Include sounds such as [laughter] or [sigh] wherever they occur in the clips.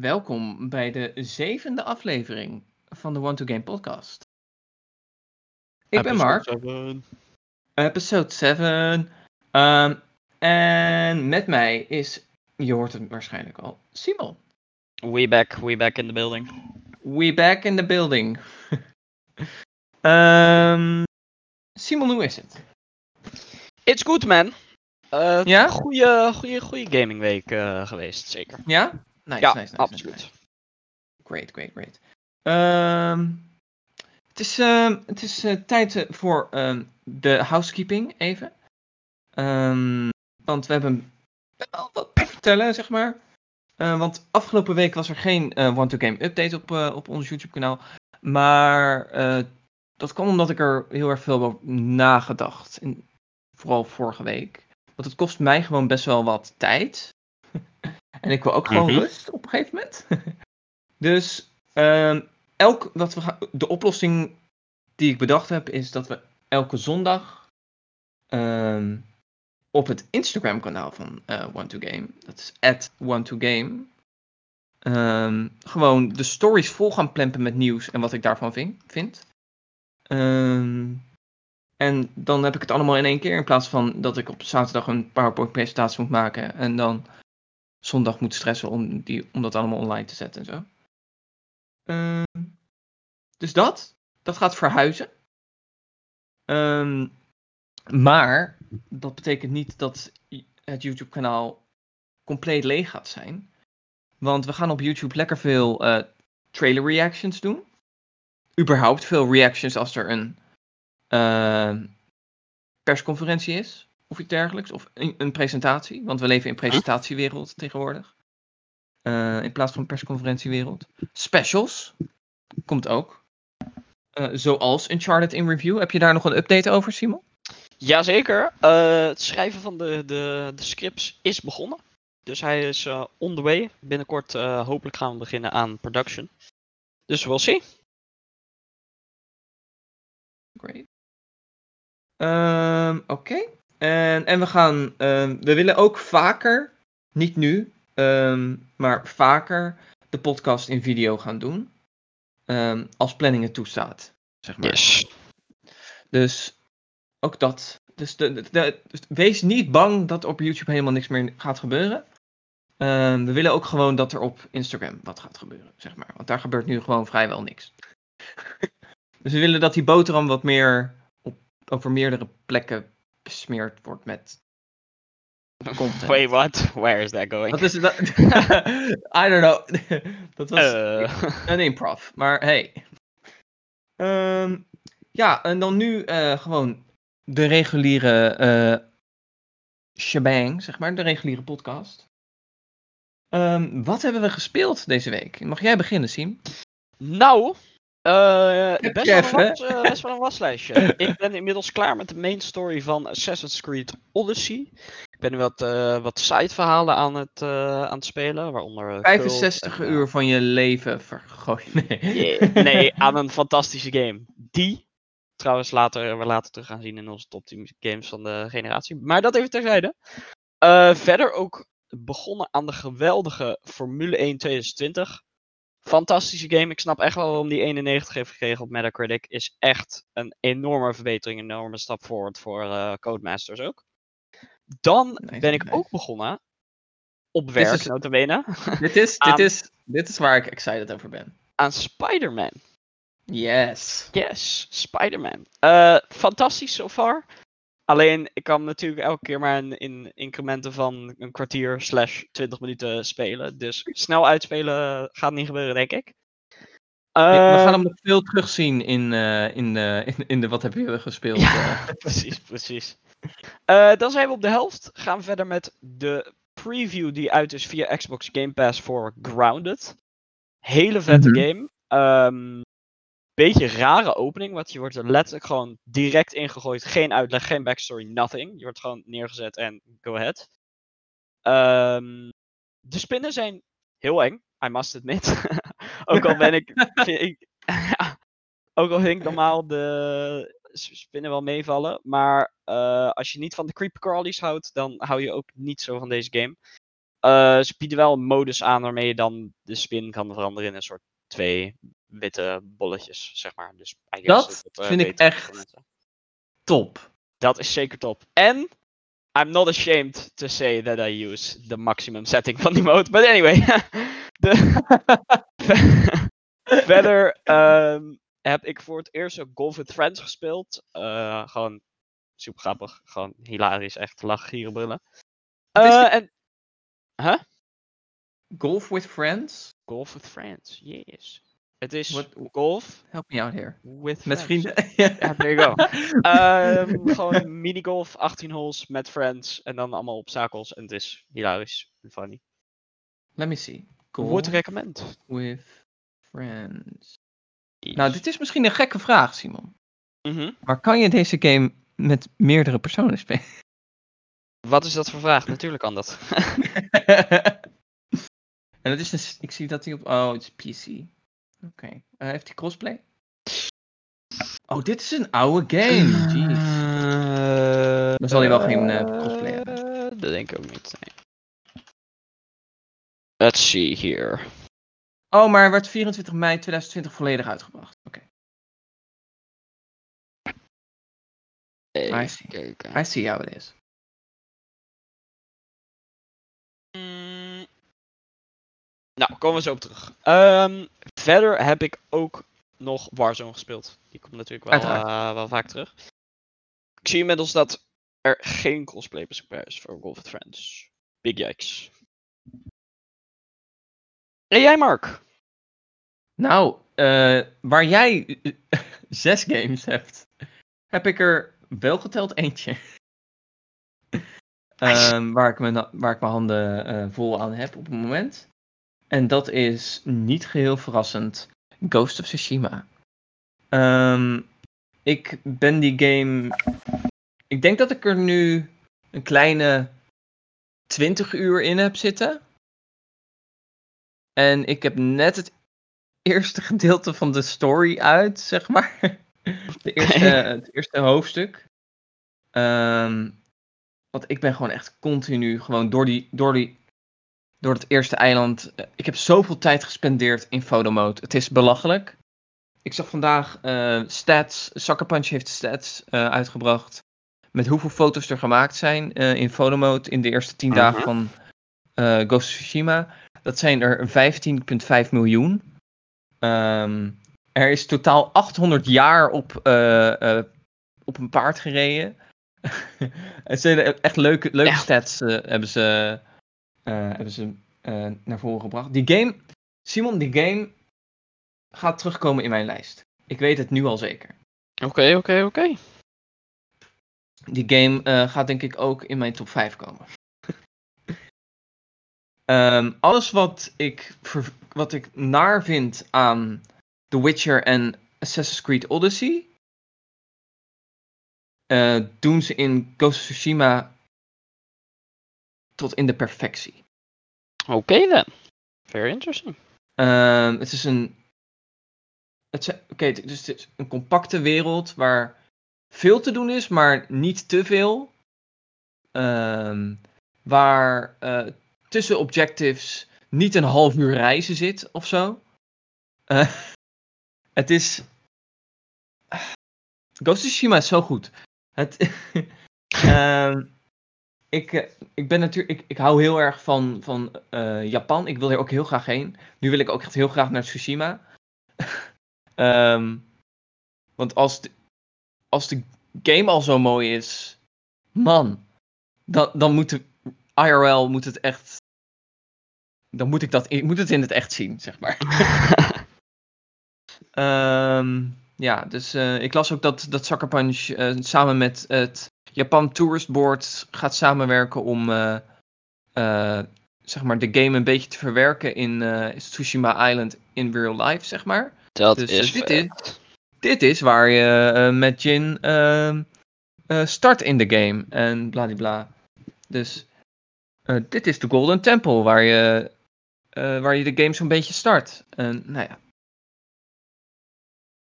Welkom bij de zevende aflevering van de One to Game podcast. Ik ben Mark, Seven. episode 7. Ehm, en met mij is, je hoort het waarschijnlijk al, Simon. We back, we back in the building. We back in the building. [laughs] Ehm, Simon, hoe is het? It's good man. Eh Ja? Goeie, goeie, goeie gamingweek eh geweest, zeker. Ja? Nice, ja, nice, nice, absoluut. Great, great, great. Ehm, het is, ehm, het is eh, tijd eh, voor ehm, de housekeeping even. Ehm, want we hebben wel wat te vertellen, zeg maar. Eh, want afgelopen week was er geen eh, One-to-Game update op, op ons YouTube kanaal. Maar dat kwam omdat ik er heel erg veel over nagedacht. En vooral vorige week. Want het kost mij gewoon best wel wat tijd. [laughs] en ik wil ook gewoon Mhm. rust op een gegeven moment. [laughs] dus ehm, elk, wat we gaan, de oplossing die ik bedacht heb is dat we elke zondag ehm, op het Instagram kanaal van eh One2Game, dat is at One2Game, ehm, gewoon de stories vol gaan plempen met nieuws en wat ik daarvan vin- vind. Ehm, en dan heb ik het allemaal in één keer in plaats van dat ik op zaterdag een PowerPoint presentatie moet maken en dan zondag moet stressen om, die, om dat allemaal online te zetten en zo. Ehm, dus dat, dat gaat verhuizen. Ehm, maar dat betekent niet dat het YouTube kanaal compleet leeg gaat zijn. Want we gaan op YouTube lekker veel eh, trailer reactions doen. Überhaupt veel reactions als er een eh, persconferentie is. Of iets dergelijks. Of een, een presentatie. Want we leven in presentatiewereld tegenwoordig. Eh, in plaats van persconferentiewereld. Specials. Komt ook. Eh, zoals Uncharted in Review. Heb je daar nog een update over, Simon? Jazeker, eh het schrijven van de, de, de scripts is begonnen. Dus hij is on the way. Binnenkort hopelijk gaan we beginnen aan production. Dus we'll see. Great. Ehm, Oké. En, en we gaan. ehm, we willen ook vaker, niet nu, ehm, maar vaker de podcast in video gaan doen. Ehm, als planning het toestaat. Zeg maar. Yes. Dus ook dat. Dus, de, de- de- dus wees niet bang dat op YouTube helemaal niks meer gaat gebeuren. We willen ook gewoon dat er op Instagram wat gaat gebeuren, zeg maar. Want daar gebeurt nu gewoon vrijwel niks. [laughs] dus we willen dat die boterham wat meer op, over meerdere plekken besmeerd wordt met [laughs] content. Wait, what? Where is that going? Wat is dat- [laughs] I don't know. [laughs] dat was Eh, een improv. Maar hey. Ehm, ja, en dan nu eh, gewoon de reguliere eh shebang, zeg maar. De reguliere podcast. Ehm, wat hebben we gespeeld deze week? Mag jij beginnen, Siem? Nou, eh, Heb best, wel een even? was, eh, best wel een waslijstje. [laughs] ik ben inmiddels klaar met de main story van Assassin's Creed Odyssey. Ik ben nu wat, eh wat sideverhalen aan het, eh, aan het spelen, waaronder... eh, 65 Cult en, eh, uur van je leven vergooien. [laughs] Nee. yeah, nee, aan een fantastische game. Die trouwens later, we later terug gaan zien in onze top 10 games van de generatie. Maar dat even terzijde. Eh, verder ook begonnen aan de geweldige Formule 1 2020. Fantastische game. Ik snap echt wel waarom die 91 heeft gekregen op Metacritic. Is echt een enorme verbetering, een enorme stap forward voor eh, Codemasters ook. Dan ben ik ook begonnen op werk, is- notabene, [laughs] dit, is, dit, is, dit is waar ik excited over ben. aan Spider-Man. Yes. Yes, Spider-Man. Eh, fantastisch so far. Alleen, ik kan natuurlijk elke keer maar in, in incrementen van een kwartier slash 20 minuten spelen. Dus snel uitspelen gaat niet gebeuren, denk ik. Ja, we gaan Ehm, hem nog veel terugzien in, eh, in, eh, [laughs] in, in de wat heb je gespeeld. Ja. eh. [laughs] precies, precies. Eh, dan zijn we op de helft. Gaan we verder met de preview die uit is via Xbox Game Pass voor Grounded. Hele vette Mhm. game. Ehm, beetje rare opening, want je wordt er letterlijk gewoon direct ingegooid. Geen uitleg, geen backstory, nothing. Je wordt gewoon neergezet en go ahead. Ehm, de spinnen zijn heel eng, I must admit. [laughs] ook al ben ik, [laughs] ik ja, [laughs] ook al vind ik normaal de spinnen wel meevallen. Maar eh, als je niet van de creepy crawlies houdt, dan hou je ook niet zo van deze game. Eh, ze bieden wel een modus aan waarmee je dan de spin kan veranderen in een soort twee witte bolletjes, zeg maar. Dus Dat het, eh, vind ik echt- mensen. Top. Dat is zeker top. En I'm not ashamed to say that I use the maximum setting van die mode. But anyway. [laughs] de... [laughs] Verder ehm, heb ik voor het eerst ook Golf with Friends gespeeld. Eh, gewoon super grappig. Gewoon hilarisch. Echt lachen, gieren, brullen. Eh, en... Huh? Golf with friends? Golf with Friends. Yes. Het is What- golf Help me out here. with Met friends. vrienden? [laughs] Ja, there you go. Ehm, gewoon minigolf, 18 holes met friends. En dan allemaal obstakels. En het is hilarisch en funny. Let me see. Golf Would recommend. with friends. Nou, dit is misschien een gekke vraag, Simon. Mhm. Maar kan je deze game met meerdere personen spelen? [laughs] Wat is dat voor vraag? Natuurlijk kan dat. [laughs] en het is een, s- ik zie dat hij op, oh, het is PC. Oké. Eh, heeft hij crossplay? Oh, dit is een oude game. Jeez. Dan zal hij wel geen, eh, crossplay hebben. Eh, Dat denk ik ook niet. nee. Let's see here. Oh, maar hij werd 24 mei 2020 volledig uitgebracht. Oké. Even see. I see how it is. Nou, komen we zo op terug. Ehm, verder heb ik ook nog Warzone gespeeld. Die komt natuurlijk wel, eh, wel vaak terug. Ik zie inmiddels dat er geen crossplay beschikbaar is voor Golf Friends. Big yikes. En jij, Mark? Nou, eh, waar jij eh, [laughs] zes games hebt, heb ik er wel geteld eentje. Ehm, waar, ik mijn, waar ik mijn handen vol aan heb op het moment. En dat is niet geheel verrassend Ghost of Tsushima. Ehm, ik ben die game. Ik denk dat ik er nu een kleine 20 uur in heb zitten. En ik heb net het eerste [laughs] gedeelte van de story uit, zeg maar. [laughs] De eerste, [laughs] het eerste hoofdstuk. Ehm, want ik ben gewoon echt continu gewoon door die, door die, door het eerste eiland. eh, Ik heb zoveel tijd gespendeerd in photomode. Het is belachelijk. Ik zag vandaag eh, stats. Sucker Punch heeft stats eh, uitgebracht. Met hoeveel foto's er gemaakt zijn eh, in photomode in de eerste 10 Mhm. dagen van eh, Ghost of Tsushima. Dat zijn er 15,5 miljoen. Ehm, er is totaal 800 jaar op, eh, eh, op een paard gereden. [laughs] Het zijn echt leuke, leuke Ja. stats eh, hebben ze, hebben ze eh, naar voren gebracht. Die game, Simon, die game gaat terugkomen in mijn lijst. Ik weet het nu al zeker. Oké, oké, oké. Die game eh, gaat denk ik ook in mijn top 5 komen. [laughs] Ehm, alles wat ik, wat ik naar vind aan The Witcher en Assassin's Creed Odyssey, eh, doen ze in Ghost of Tsushima tot in de perfectie. Oké dan. Very interesting. Ehm, het is een. Oké, dus het is een compacte wereld waar veel te doen is, maar niet te veel. Ehm, waar eh, tussen objectives niet een half uur reizen zit of zo. Eh, [laughs] het is. Ghost of Tsushima is zo goed. Het, [laughs] Ehm, ik, eh, ik ben natuurlijk. Ik, ik hou heel erg van, van eh, Japan. Ik wil er ook heel graag heen. Nu wil ik ook echt heel graag naar Tsushima. [laughs] Ehm, want als de, als de game al zo mooi is, man, dan, dan moet de IRL moet het echt. Dan moet ik dat. Ik moet het in het echt zien, zeg maar. [laughs] Ehm, ja, dus eh, ik las ook dat, dat Sucker Punch samen met het Japan Tourist Board gaat samenwerken om eh, eh, zeg maar de game een beetje te verwerken in eh, Tsushima Island in real life, zeg maar. Dat Dus, is dit vet. Dit is waar je met Jin ehm, eh, start in de game en bladibla. Dus dit is de Golden Temple waar je, waar je de game zo'n beetje start. En nou ja.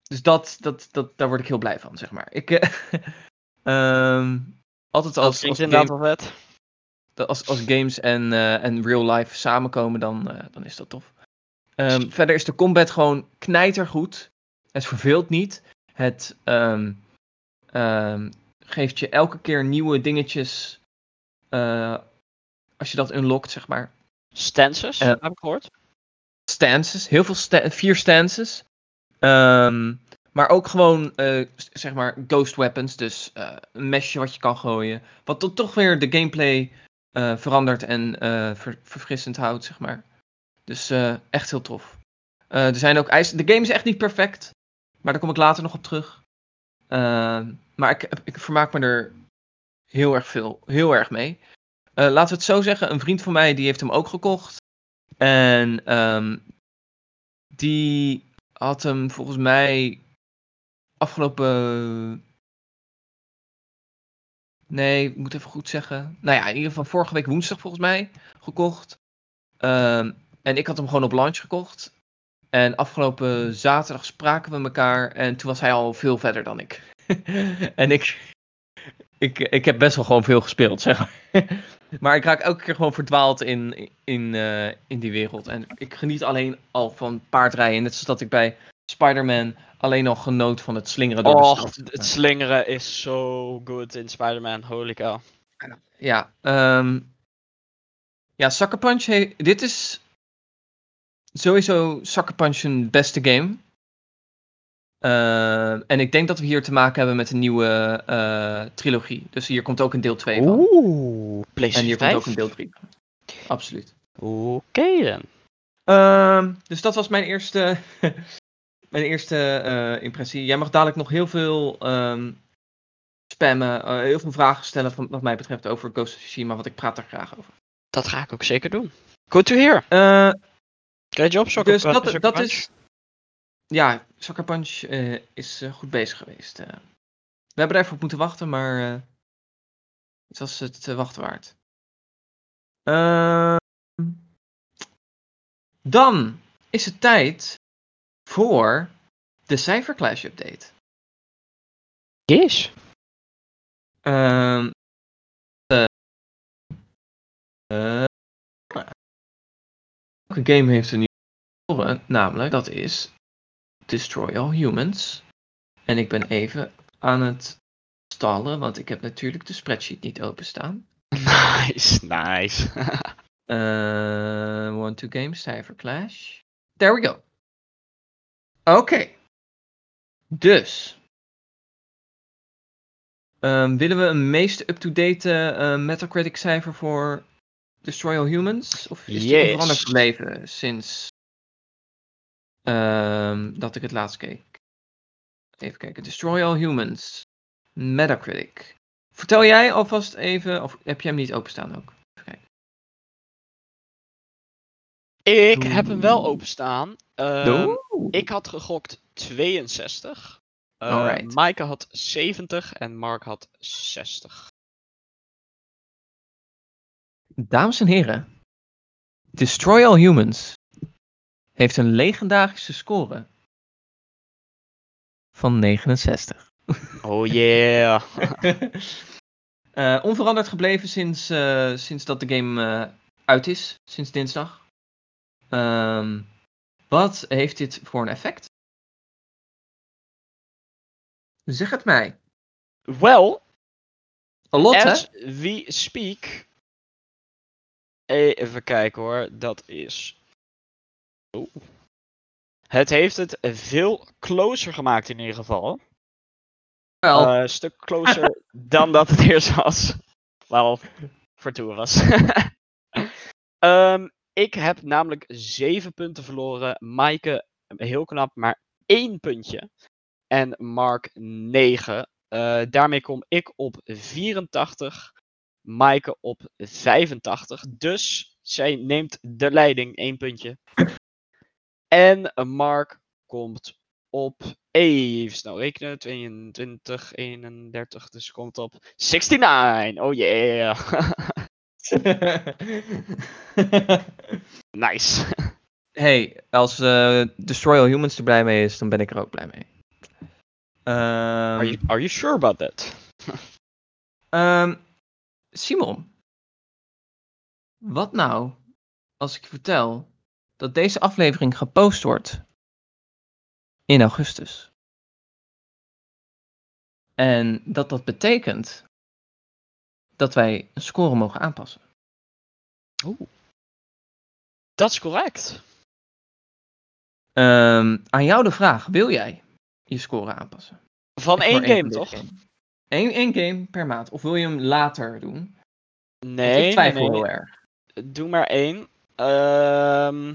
Dus dat, dat, dat, daar word ik heel blij van, zeg maar. Ik, [laughs] ehm, altijd Dat als, klinkt als inderdaad wel vet. dat als, als games en, eh, en real life samenkomen, dan, eh, dan is dat tof. Ehm, verder is de combat gewoon knijtergoed. Het verveelt niet. Het ehm, geeft je elke keer nieuwe dingetjes. eh, als je dat unlockt, zeg maar. Stances, heb ik gehoord. stances, heel veel sta vier stances. Ehm, maar ook gewoon, eh, zeg maar, ghost weapons. Dus eh, een mesje wat je kan gooien. Wat to- toch weer de gameplay eh, verandert en ver- verfrissend houdt, zeg maar. Dus echt heel tof. Er zijn ook eisen. De game is echt niet perfect. Maar daar kom ik later nog op terug. Ehm, maar ik, ik vermaak me er heel erg veel, heel erg mee. Laten we het zo zeggen, een vriend van mij die heeft hem ook gekocht. En ehm, die had hem volgens mij afgelopen. Nee, ik moet even goed zeggen. Nou ja, in ieder geval vorige week woensdag volgens mij gekocht. Ehm, en ik had hem gewoon op launch gekocht. En afgelopen zaterdag spraken we elkaar. En toen was hij al veel verder dan ik. [laughs] en ik, ik, ik heb best wel gewoon veel gespeeld, zeg maar. [laughs] maar ik raak elke keer gewoon verdwaald in, in, eh, in die wereld. En ik geniet alleen al van paardrijden. Net zoals dat ik bij Spider-Man alleen al genoot van het slingeren door de stad. het slingeren is zo good in Spider-Man. Holy cow. Ja, ehm ja, Sucker Punch, he- dit is sowieso Sucker Punch een beste game. Ehm, en ik denk dat we hier te maken hebben met een nieuwe eh, trilogie. Dus hier komt ook een deel 2 van. Oeh, En PlayStation hier komt 5? ook een deel 3 van. Absoluut. Oké dan. Ehm, dus dat was mijn eerste, mijn eerste eh, impressie. Jij mag dadelijk nog heel veel ehm, spammen, eh, heel veel vragen stellen van, wat mij betreft over Ghost of Tsushima, want ik praat daar graag over. Dat ga ik ook zeker doen. Good to hear. Eh, Great job, Sucker dus dat, dat is. Ja, Punch eh, is goed bezig geweest. we hebben er even op moeten wachten, maar het was het wachten waard. Ehm, dan is het tijd voor de Clash update. Yes. Ehm eh, eh, welke game heeft er nu scoren? Namelijk, dat is Destroy All Humans. En ik ben even aan het stallen, want ik heb natuurlijk de spreadsheet niet openstaan. Nice, nice. [laughs] Uh, one, two games, Cypher Clash. There we go. Oké. Dus. Ehm, willen we een meest up-to-date eh, Metacritic cijfer voor Destroy All Humans? Of is die Yes. onveranderd gebleven sinds ehm, dat ik het laatst keek? Even kijken. Destroy All Humans. Metacritic. Vertel jij alvast even, of heb jij hem niet openstaan ook? Ik heb hem wel openstaan. Ehm, ik had gegokt 62. Uh, Alright. Maaike had 70 en Mark had 60. Dames en heren, Destroy All Humans heeft een legendarische score van 69. Oh yeah. [laughs] Eh, onveranderd gebleven sinds, eh, sinds dat de game eh, uit is, sinds dinsdag. Ehm, wat heeft dit voor een effect? Zeg het mij. Well, A lot, as hè? we speak. Even kijken hoor, dat is. Oeh. Het heeft het veel closer gemaakt in ieder geval. Wel, Eh, een stuk closer [laughs] dan dat het eerst was. Wel, voor toe was. [laughs] Ehm, ik heb namelijk 7 punten verloren. Maaike, heel knap, maar 1 puntje. En Mark 9. Eh, daarmee kom ik op 84. Maaike op 85. Dus zij neemt de leiding, 1 puntje. En Mark komt op. Even snel rekenen. 22, 31. Dus komt op 69. Oh yeah. [laughs] [laughs] nice. hey, als eh, Destroy All Humans er blij mee is, dan ben ik er ook blij mee. Are Ehm, you, are you sure about that? [laughs] ehm, Simon, Wat nou als ik je vertel dat deze aflevering gepost wordt in augustus? En dat dat betekent dat wij een score mogen aanpassen. Dat is correct. Ehm, aan jou de vraag, wil jij je score aanpassen? Van één game, toch? game. Eén, één game per maand. Of wil je hem later doen? Want Nee, ik nee, twijfel nee. heel erg. Doe maar één. Ehm,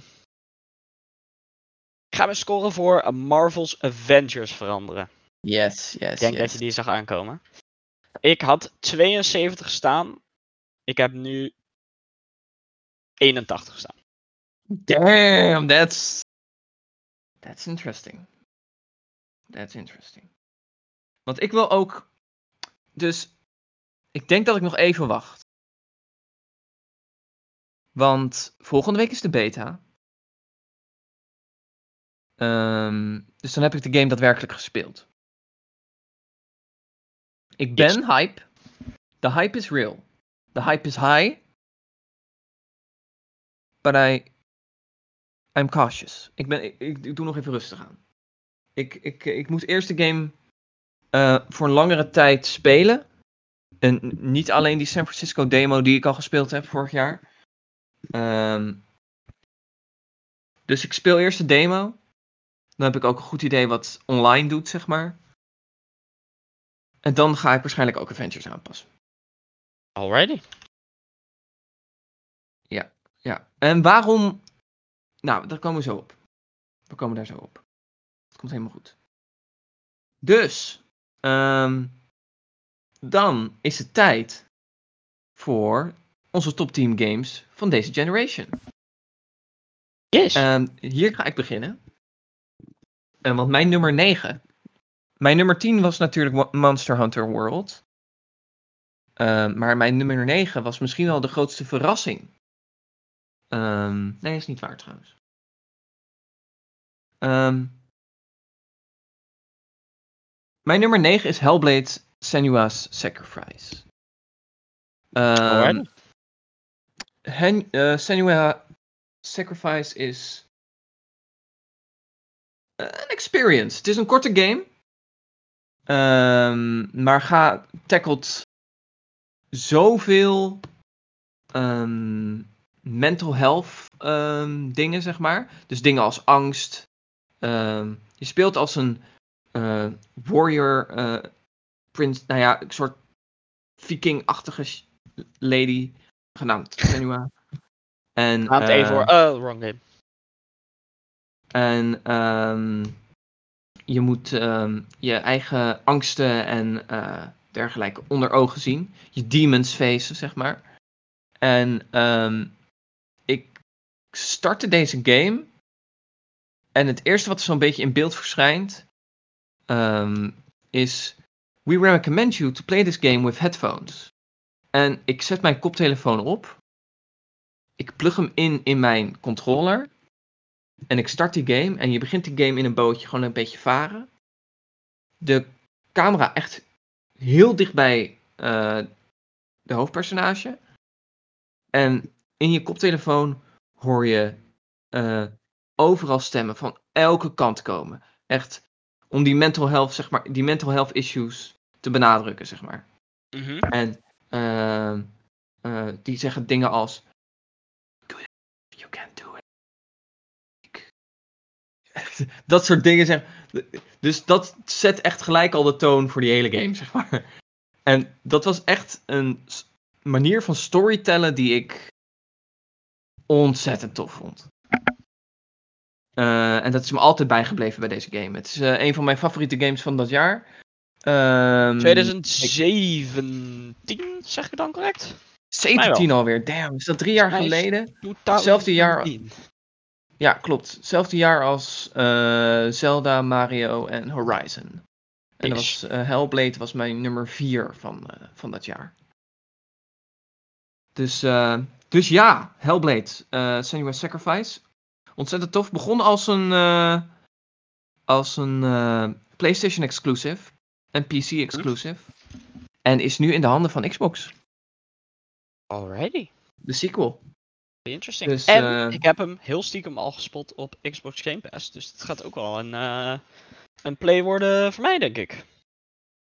ik ga mijn score voor Marvel's Avengers veranderen. Yes, yes, Ik denk yes. dat je die zag aankomen. Ik had 72 staan. Ik heb nu 81 staan. Damn, that's... That's interesting. That's interesting. Want ik wil ook... Dus, ik denk dat ik nog even wacht. Want volgende week is de beta. Ehm, dus dan heb ik de game daadwerkelijk gespeeld. Ik ben hype. The hype is real. The hype is high. But I... I'm cautious. Ik, ben, ik, ik, ik doe nog even rustig aan. Ik, ik, ik moet eerst de game eh, voor een langere tijd spelen. En niet alleen die San Francisco demo die ik al gespeeld heb vorig jaar. Ehm, dus ik speel eerst de demo. Dan heb ik ook een goed idee wat online doet, zeg maar. En dan ga ik waarschijnlijk ook Avengers aanpassen. Alrighty. Ja. En waarom... Nou, daar komen we zo op. We komen daar zo op. Het komt helemaal goed. Dus, ehm, dan is het tijd voor onze top 10 games van deze generation. Yes. Ehm, hier ga ik beginnen. Eh, want mijn nummer 9. Mijn nummer 10 was natuurlijk Mo- Monster Hunter World. Ehm, maar mijn nummer 9 was misschien wel de grootste verrassing. Ehm, nee, is niet waar trouwens. Ehm, mijn nummer 9 is Hellblade Senua's Sacrifice. Alright. Hen, eh, Senua Sacrifice is eh, een experience. Het is een korte game. Ehm, maar ga, tackelt zoveel ehm, mental health ehm, dingen, zeg maar. Dus dingen als angst. Je speelt als een eh, warrior, eh prins, nou ja, een soort viking-achtige lady, genaamd Senua. En, Aan het even eh, voor. Oh, wrong game. en ehm, je moet ehm, je eigen angsten en eh, dergelijke onder ogen zien. Je demons facen, zeg maar. En ehm, ik startte deze game. En het eerste wat zo'n beetje in beeld verschijnt. ehm, is. We recommend you to play this game with headphones. En ik zet mijn koptelefoon op. Ik plug hem in in mijn controller. En ik start die game en je begint die game in een bootje, gewoon een beetje varen. De camera echt heel dicht bij eh, de hoofdpersonage. En in je koptelefoon hoor je eh, overal stemmen van elke kant komen. Echt om die mental health, zeg maar, die mental health issues te benadrukken, zeg maar. Mhm. En eh, die zeggen dingen als: [laughs] dat soort dingen zeg. Dus dat zet echt gelijk al de toon voor die hele game, zeg maar. En dat was echt een manier van storytellen die ik ontzettend tof vond. Eh, en dat is me altijd bijgebleven bij deze game. Het is eh, een van mijn favoriete games van dat jaar. Ehm, 2017, zeg ik dan correct? 17 alweer, damn. Is dat drie jaar geleden? 2017. jaar- Ja, klopt. Hetzelfde jaar als eh, Zelda, Mario en Horizon. En dat was, eh, Hellblade was mijn nummer 4 van, eh, van dat jaar. Dus, dus ja, Hellblade, eh Senua's Sacrifice. Ontzettend tof. Begon als een, als een PlayStation exclusive en PC exclusive. En is nu in de handen van Xbox. Alrighty. De sequel. Interesting. Dus, en eh, ik heb hem heel stiekem al gespot op Xbox Game Pass. Dus het gaat ook wel een, eh, een play worden voor mij, denk ik.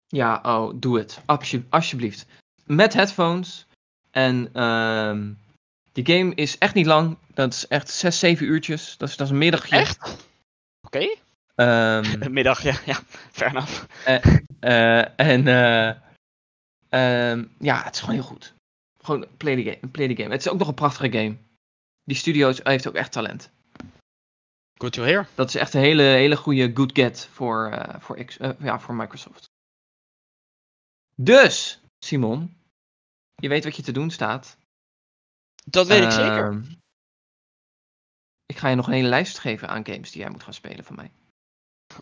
Ja, oh, doe het. Alsje- alsjeblieft. Met headphones. En ehm, die game is echt niet lang. Dat is echt 6, 7 uurtjes. Dat is, dat is een middagje. Echt? Oké. Ehm, [laughs] Een middag, ja. Fair enough. eh, en eh, ehm, ja, het is gewoon heel goed. Gewoon play the, game, play the game. Het is ook nog een prachtige game. Die studio heeft ook echt talent. Good to hear. Dat is echt een hele, hele goede good get voor, eh, voor, X, eh, ja, voor Microsoft. Dus, Simon, je weet wat je te doen staat. Dat weet ik zeker. Ehm, Ik ga je nog een hele lijst geven aan games die jij moet gaan spelen van mij.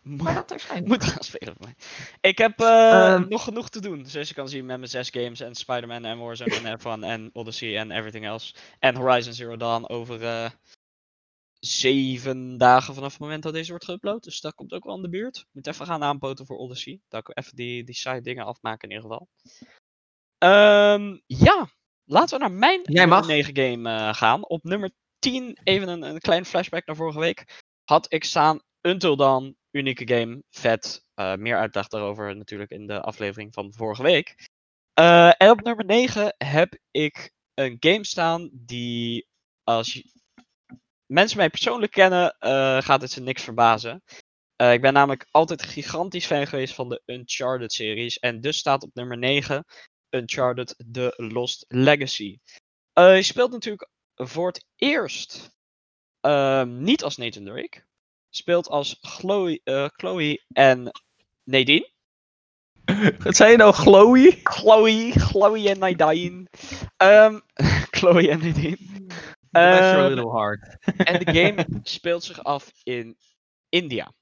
Moet, dat terzijde. moet gaan spelen voor mij. Ik heb eh, Ehm. nog genoeg te doen. Zoals je kan zien met mijn zes games. En Spider-Man en Warzone en F1 en Odyssey en everything else. En Horizon Zero Dawn over eh, zeven dagen vanaf het moment dat deze wordt geüpload. Dus dat komt ook wel aan de buurt. Ik moet even gaan aanpoten voor Odyssey. Dat ik even die, die side dingen afmaken in ieder geval. Ehm, ja, laten we naar mijn Jij nummer mag. 9 game eh, gaan. Op nummer 10, even een, een klein flashback naar vorige week. Had ik staan Until Dawn, unieke game, vet. Eh, meer uitleg daarover natuurlijk in de aflevering van vorige week. Eh, en op nummer 9 heb ik een game staan die, als mensen mij persoonlijk kennen, eh, gaat het ze niks verbazen. Ik ben namelijk altijd gigantisch fan geweest van de Uncharted-series. En dus staat op nummer 9 Uncharted The Lost Legacy. Je speelt natuurlijk voor het eerst ehm, niet als Nathan Drake. Speelt als Chloe, eh, Chloe en Nadine. [laughs] Wat zei je nou, Chloe? Chloe, Chloe en Nadine. Ehm, [laughs] Chloe en Nadine. Bless your Ehm, little heart. [laughs] En de game speelt zich af in India.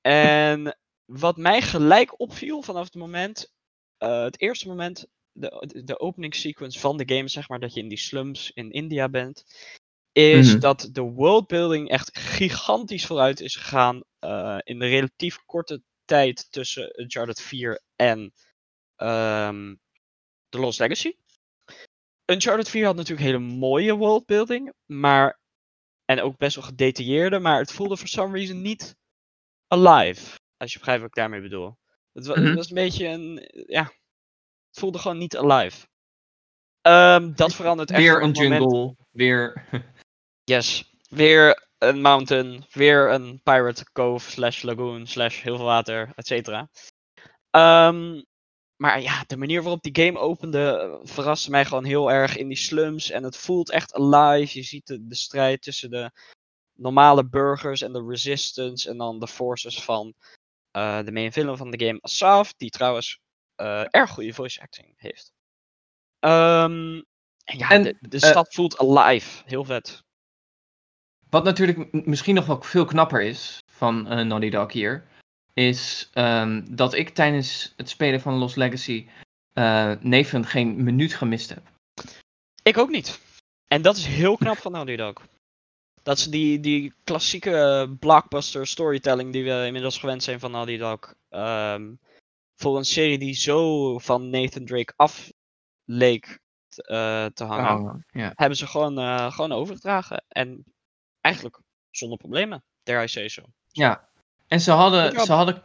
En wat mij gelijk opviel vanaf het moment, eh, het eerste moment, de, de opening sequence van de game, zeg maar, dat je in die slums in India bent, is Mhm. dat de worldbuilding echt gigantisch vooruit is gegaan eh, in de relatief korte tijd tussen Uncharted 4 en ehm The Lost Legacy. Uncharted 4 had natuurlijk hele mooie worldbuilding, maar en ook best wel gedetailleerde, maar het voelde for some reason niet alive. Als je begrijpt wat ik daarmee bedoel. Het, wa- het Mhm. was een beetje een. Ja. Het voelde gewoon niet alive. Ehm, dat verandert echt. Weer een moment- jungle. Weer. Yes. Weer een mountain. Weer een pirate cove slash lagoon slash heel veel water, et cetera. Ehm, maar ja, de manier waarop die game opende eh, verraste mij gewoon heel erg in die slums. En het voelt echt alive. Je ziet de, de strijd tussen de normale burgers en de resistance. En dan de forces van eh, de main villain van de game, Asaf. Die trouwens eh, erg goede voice acting heeft. Ehm, en ja, En, de, de stad voelt alive. Heel vet. Wat natuurlijk misschien nog wel veel knapper is van eh, Naughty Dog hier, is ehm, dat ik tijdens het spelen van Lost Legacy eh Nathan geen minuut gemist heb. Ik ook niet. En dat is heel [laughs] knap van Naughty Dog. Dat ze die, die klassieke eh, blockbuster storytelling die we inmiddels gewend zijn van Naughty Dog. ehm, voor een serie die zo van Nathan Drake af leek te hangen. Oh. Hebben ze gewoon, gewoon overgedragen. En eigenlijk zonder problemen. Dare I say so. ja. En ze hadden, ze, hadden,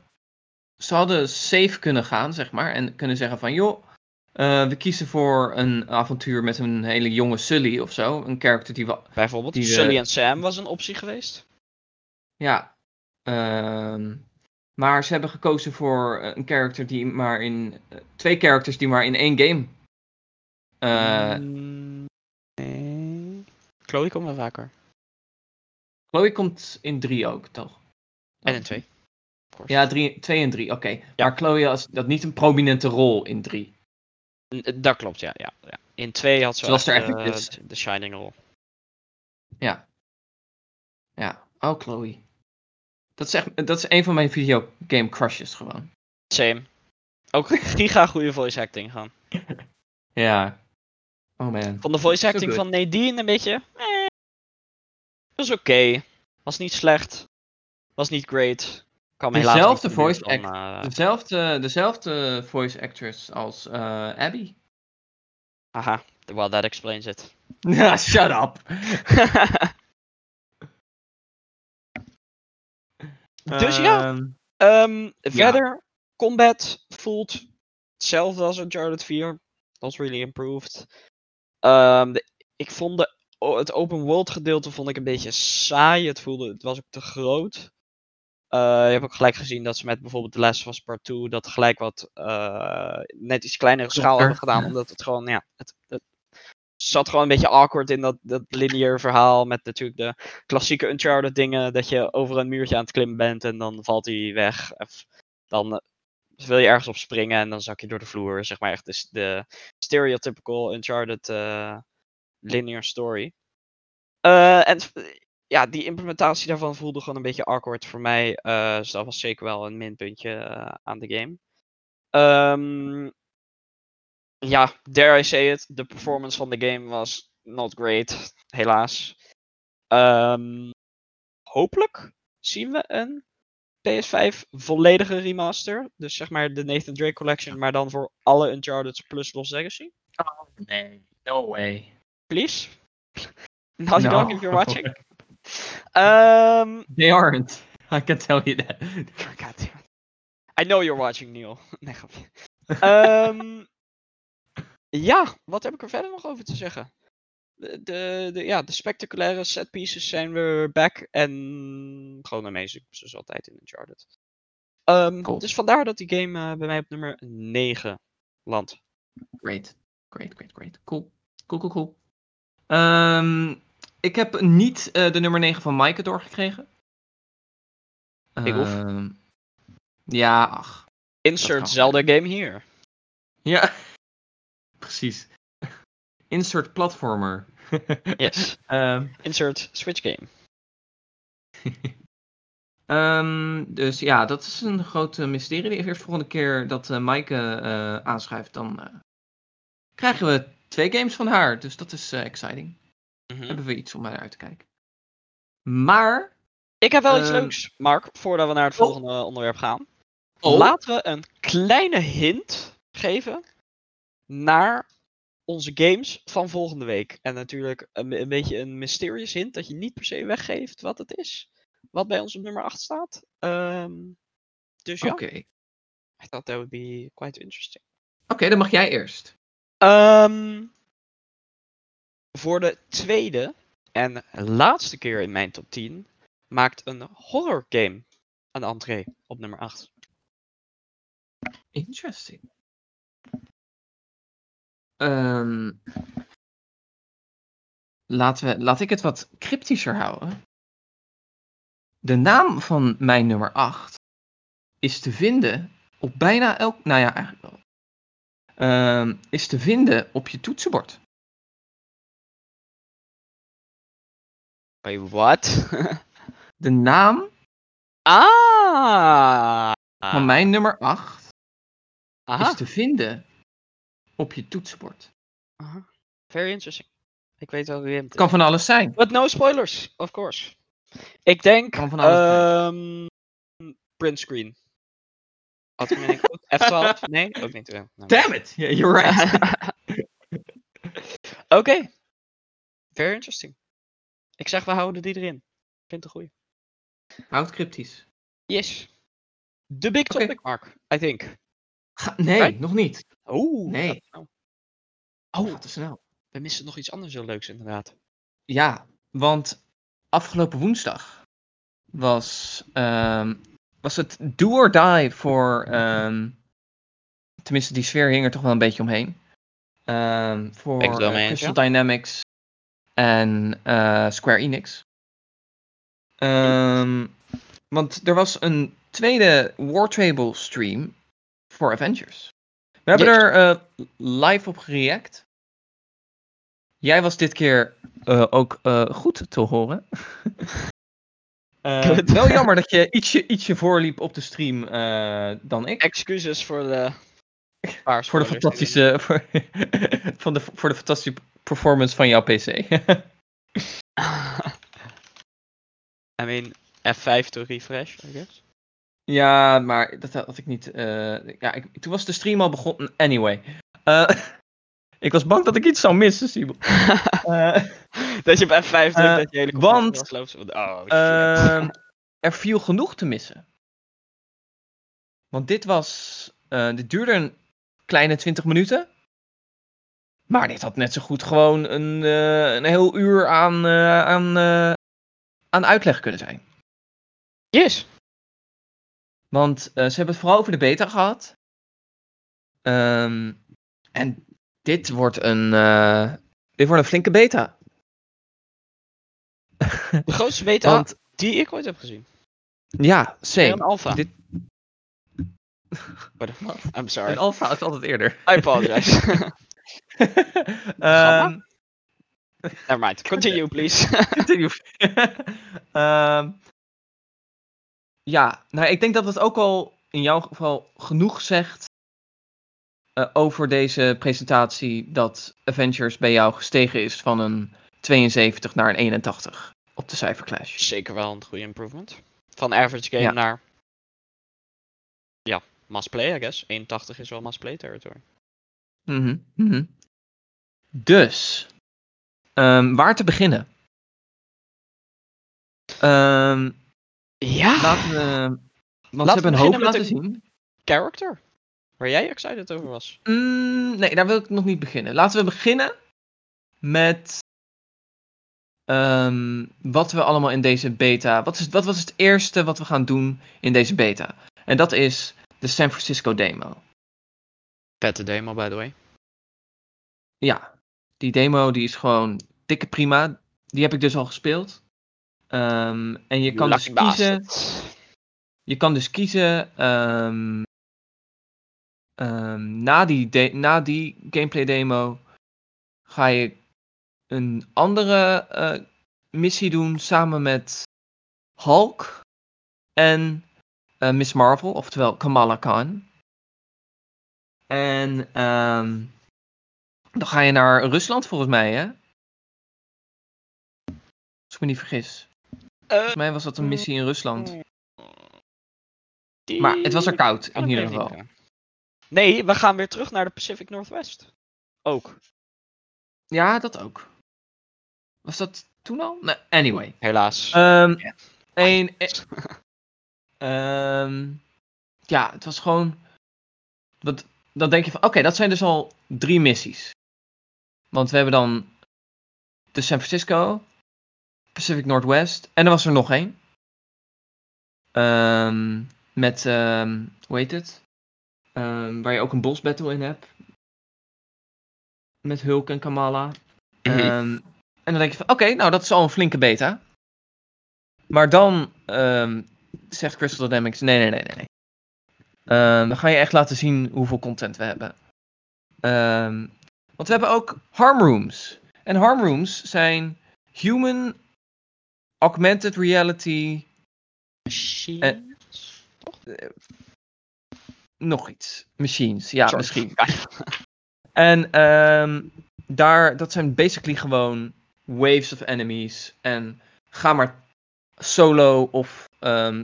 ze hadden safe kunnen gaan, zeg maar, en kunnen zeggen van, joh, eh, we kiezen voor een avontuur met een hele jonge Sully of zo. Een character die we Bijvoorbeeld Die Sully en Sam was een optie geweest. Ja. ehm, maar ze hebben gekozen voor eh, een character die maar in. eh, twee characters die maar in één game. Mm, nee. Chloe komt wel vaker. Chloe komt in drie ook, toch? En in twee. Of course. Ja, drie, twee en drie, oké. Maar Chloe had dat niet een prominente rol in drie. N- eh, Dat klopt, ja. ja, ja. In twee had ze er echt eh, de, de Shining rol. Ja. Ja. Oh, Chloe. Dat is, echt, dat is een van mijn videogame crushes gewoon. Same. Ook [laughs] giga goede voice acting gewoon. Ja. Oh man. Van de voice acting van Nadine een beetje. Eh, was oké. Was niet slecht. Was niet great. Kan Dezelfde voice eh, Dezelfde, dezelfde voice actress als eh, Abby. [laughs] haha. well, that explains it. [laughs] Shut up. [laughs] Dus ja. Ehm, verder, combat voelt hetzelfde als Uncharted 4. Was really improved. Ehm, de- ik vond de, het open world gedeelte vond ik een beetje saai. Het, voelde, het was ook te groot. Eh, je hebt ook gelijk gezien dat ze met bijvoorbeeld The Last of Us Part 2 dat gelijk wat eh, net iets kleinere schaal hebben gedaan. Omdat het gewoon, ja, het, het zat gewoon een beetje awkward in dat, dat lineair verhaal. Met natuurlijk de klassieke Uncharted dingen. Dat je over een muurtje aan het klimmen bent en dan valt hij weg. Of dan eh, wil je ergens op springen en dan zak je door de vloer. Zeg maar echt de, de stereotypical Uncharted linear story. Eh, en ja, die implementatie daarvan voelde gewoon een beetje awkward voor mij. eh, dus dat was zeker wel een minpuntje eh, aan de game. Ehm, ja, dare I say it, de performance van de game was not great, helaas. Ehm, hopelijk zien we een PS5 volledige remaster. Dus zeg maar de Nathan Drake Collection, maar dan voor alle Uncharted plus Lost Legacy. nee, no way. Please? Naughty Dog, No. if you're watching. Ehm [laughs] They aren't. I can tell you that. God damn it. I know you're watching, Neil. [laughs] Nee, grapje. Ehm, [laughs] ja, wat heb ik er verder nog over te zeggen? De, de, de, ja, de spectaculaire set pieces zijn weer back en gewoon amazing, zoals altijd in Uncharted. Ehm, Cool. Dus vandaar dat die game eh, bij mij op nummer 9 landt. Great. Great, great, great. Cool. Cool, cool, cool. Ehm, ik heb niet eh, de nummer 9 van Maaike doorgekregen. Ik hoef. Ehm, ja, ach. Insert. Zelda game hier. Ja, [laughs] precies. [laughs] Insert platformer. [laughs] Yes. Ehm, Insert Switch game. dus ja, dat is een groot eh, mysterie. De eerste volgende keer dat eh Maaike aanschuift, dan krijgen we twee games van haar. Dus dat is eh, exciting. Mhm. Hebben we iets om naar uit te kijken. Maar. Ik heb wel iets Ehm, leuks, Mark, voordat we naar het oh. volgende onderwerp gaan. Oh. Laten we een kleine hint geven naar onze games van volgende week. En natuurlijk een, een beetje een mysterious hint dat je niet per se weggeeft wat het is. Wat bij ons op nummer 8 staat. Ehm, dus ja, Oké. I thought that would be quite interesting. Oké, dan mag jij eerst. Ehm, voor de tweede en laatste keer in mijn top 10 maakt een horror game een entree op nummer 8. Interesting. Ehm, laten we, laat ik het wat cryptischer houden. De naam van mijn nummer 8 is te vinden op bijna elk. Nou ja, eigenlijk. Ehm, is te vinden op je toetsenbord. Wait, what? De naam ah! van mijn nummer 8 Aha. is te vinden op je toetsenbord. aha. Very interesting. Ik weet wel wie hem het Kan van alles zijn. But no spoilers, of course. Ik denk Kan van alles zijn. ehm print screen. Had ik me niet goed? F12? Nee, ook niet. nou. Damn it! Yeah, you're right. [laughs] Oké. Very interesting. Ik zeg, we houden die erin. Ik vind het een goeie. Houd cryptisch. Yes. The big topic, Mark. I think. Ga- nee, Right? nog niet. Oh. Nee. Oh, te snel. we missen nog iets anders heel leuks inderdaad. Ja, want afgelopen woensdag was, ehm, was het do or die voor. ehm, tenminste, die sfeer hing er toch wel een beetje omheen. Ehm, voor eens, Crystal Dynamics en eh, Square Enix. Ehm, want er was een tweede Wartable stream voor Avengers. We hebben Yes. er eh, live op gereact. Jij was dit keer ook goed te horen. [laughs] Eh, Good. wel [laughs] jammer dat je ietsje, ietsje voorliep op de stream eh, dan ik. Excuses voor de. paar Voor de fantastische, voor, [laughs] van de, voor de fantastische performance van jouw PC. [laughs] I mean, F5 to refresh, I guess. ja, maar dat had ik niet. eh, ja, ik, toen was de stream al begonnen. Anyway. Ik was bang dat ik iets zou missen, Simon. [laughs] Eh, dat je op F5 drukt, Eh, dat je hele want-. Oh. Ehm, er viel genoeg te missen. Want dit was. eh, dit duurde een kleine 20 minuten. Maar dit had net zo goed gewoon een, eh, een heel uur aan, eh, aan, eh, aan uitleg kunnen zijn. yes. Want eh, ze hebben het vooral over de beta gehad. Ehm, en dit wordt een. eh, dit wordt een flinke beta. [laughs] De grootste beta Want die ik ooit heb gezien. ja, same. Een alpha. Dit- What the fuck? I'm sorry. Een alpha is altijd eerder. I apologize. [laughs] Ehm, Never mind. Continue, please. [laughs] continue. Ehm, ja, nou, ik denk dat het ook al in jouw geval genoeg zegt eh, over deze presentatie dat Avengers bij jou gestegen is van een 72 naar een 81 op de cijferclash. Zeker wel een goede improvement. Van average game Ja. naar. Ja, must play, I guess. 81 is wel must play territory. Mhm, mhm. Dus, ehm, waar te beginnen? Ehm, Ja, laten we. Want Laten we hebben een hoop laten zien. character. Waar jij excited over was. Mm, nee, daar wil ik nog niet beginnen. Laten we beginnen met ehm, wat we allemaal in deze beta. Wat, is, wat was het eerste wat we gaan doen in deze beta? En dat is de San Francisco demo. Vette demo, by the way. Ja, die demo die is gewoon dikke prima. Die heb ik dus al gespeeld. Ehm, en je You kan dus kiezen. Je kan dus kiezen ehm, ehm, na, die de- na die gameplay demo ga je een andere eh, missie doen samen met Hulk en eh, Miss Marvel, oftewel Kamala Khan. En ehm, dan ga je naar Rusland volgens mij, hè? Als ik me niet vergis. Eh, Volgens mij was dat een missie in Rusland. die- Maar het was er koud, in ieder geval. Nee, we gaan weer terug naar de Pacific Northwest. Ook, Ja, dat ook. Was dat toen al? Nee, anyway. helaas. Ehm Ja. een, [laughs] e- ja, het was gewoon. Wat, dan denk je van, oké, dat zijn dus al drie missies. Want we hebben dan de San Francisco, Pacific Northwest en er was er nog één. Ehm, met, ehm, hoe heet het? Ehm, waar je ook een boss battle in hebt. Met Hulk en Kamala. Mhm. Ehm, en dan denk je van, oké, nou dat is al een flinke beta. Maar dan ehm, zegt Crystal Dynamics, nee, nee, nee, nee. nee. Ehm, dan ga je echt laten zien hoeveel content we hebben. Ehm, want we hebben ook harm rooms. En harm rooms zijn human augmented reality Machines? Nog iets. Machines, ja, Sorry. misschien. [laughs] En ehm, daar, dat zijn basically gewoon waves of enemies. En ga maar solo of ehm,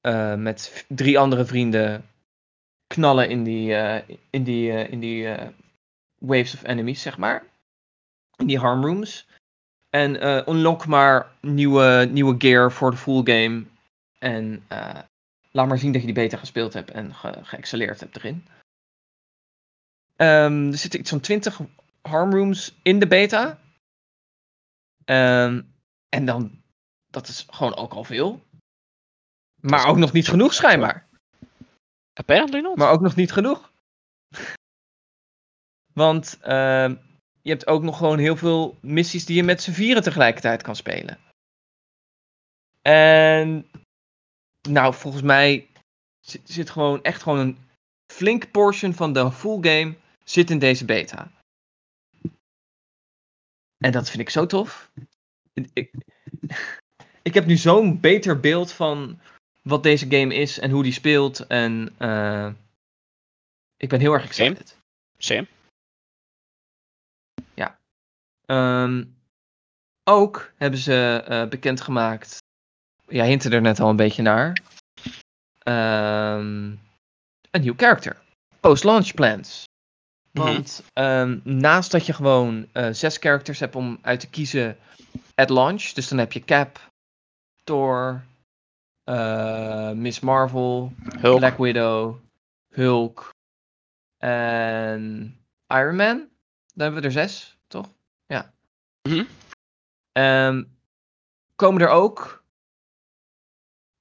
eh, met drie andere vrienden knallen in die, eh, in die, eh, in die waves of enemies, zeg maar. In die harm rooms. En unlock maar nieuwe, nieuwe gear voor de full game. En eh, laat maar zien dat je die beter gespeeld hebt en ge geëxceleerd hebt erin. Ehm, er zitten iets van 20 harm rooms in de beta. Ehm, en dan, dat is gewoon ook al veel. Maar ook nog niet genoeg schijnbaar. Apparently not. Maar ook nog niet genoeg. [laughs] Want ehm, je hebt ook nog gewoon heel veel missies die je met z'n vieren tegelijkertijd kan spelen. En nou, volgens mij zit, zit gewoon echt gewoon een flink portion van de full game zit in deze beta. En dat vind ik zo tof. Ik, [laughs] ik heb nu zo'n beter beeld van wat deze game is en hoe die speelt. En eh, ik ben heel erg excited. Same. Ehm, ook hebben ze eh, bekendgemaakt. Ja, hinten er net al een beetje naar. Ehm, een nieuw character. Post-launch plans. Want ehm, naast dat je gewoon eh, zes characters hebt om uit te kiezen at launch. Dus dan heb je Cap, Thor, eh, Miss Marvel, Hulk. Black Widow, Hulk en Iron Man. Dan hebben we er zes, toch? Ja. Mhm. Ehm, komen er ook.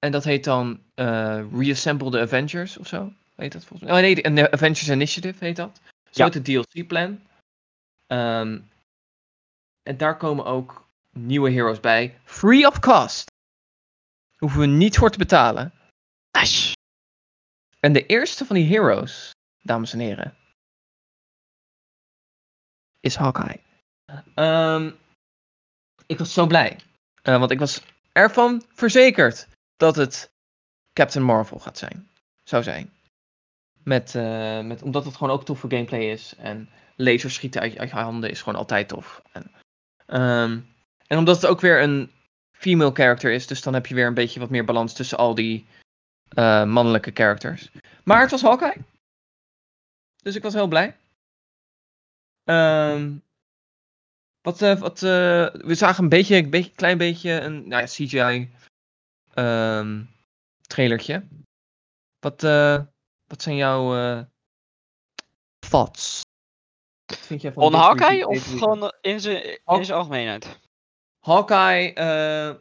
En dat heet dan eh, Reassemble the Avengers of zo. Heet dat volgens mij? Oh nee, de- de Avengers Initiative heet dat. Zo Ja. heet het DLC-plan. Ehm, en daar komen ook nieuwe heroes bij. Free of cost. Hoeven we niet voor te betalen. Nice. En de eerste van die heroes, dames en heren, is Hawkeye. Ehm, ik was zo blij. Eh, want ik was ervan verzekerd dat het Captain Marvel gaat zijn. Zou zijn. Met, eh, met, omdat het gewoon ook toffe gameplay is. En laserschieten uit, uit je handen is gewoon altijd tof. En, ehm, en omdat het ook weer een female character is. Dus dan heb je weer een beetje wat meer balans tussen al die eh, mannelijke characters. Maar het was Hawkeye. Dus ik was heel blij. Ehm, wat, eh, wat, we zagen een beetje, een beetje, klein beetje een nou ja, CGI ehm, trailertje. Wat, eh, wat zijn jouw eh, thoughts? Wat vind jij van On Hawkeye of gewoon in zijn algemeenheid? Hawkeye, eh,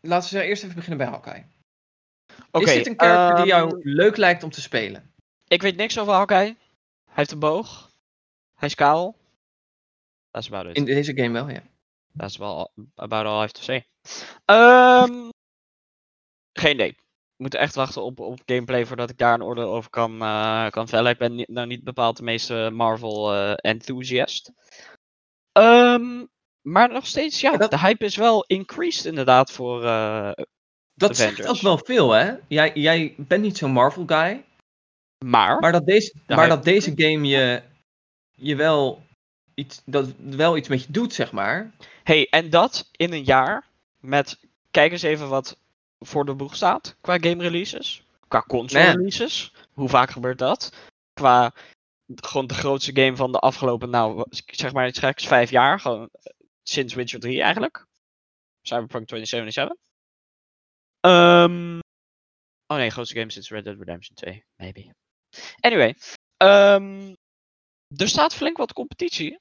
laten we eerst even beginnen bij Hawkeye. Oké. is dit een character die jou ehm, leuk lijkt om te spelen? Ik weet niks over Hawkeye. Hij heeft een boog. Hij is kaal. Dat is about it. In deze game wel, ja. Dat is wel about all I have to say. Ehm, geen idee. We moeten echt wachten op, op gameplay voordat ik daar een oordeel over kan, eh, kan vellen. Ik ben niet, nou niet bepaald de meeste Marvel eh, enthusiast. Ehm, maar nog steeds, ja, Ja, dat- de hype is wel increased inderdaad voor... eh, Dat zegt Avengers. ook wel veel, hè? Jij, jij bent niet zo'n Marvel guy. maar, Maar dat deze, maar hype- dat deze game je, je wel, iets, dat wel iets met je doet, zeg maar. hey, en dat in een jaar met, kijk eens even wat voor de boeg staat qua game releases. Qua console Man. releases. Hoe vaak gebeurt dat? Qua gewoon de grootste game van de afgelopen, nou, zeg maar iets geks, vijf jaar. Gewoon eh, sinds Witcher 3 eigenlijk. Cyberpunk 2077. Ehm oh nee, grootste game sinds Red Dead Redemption 2, maybe. Anyway, ehm, er staat flink wat competitie.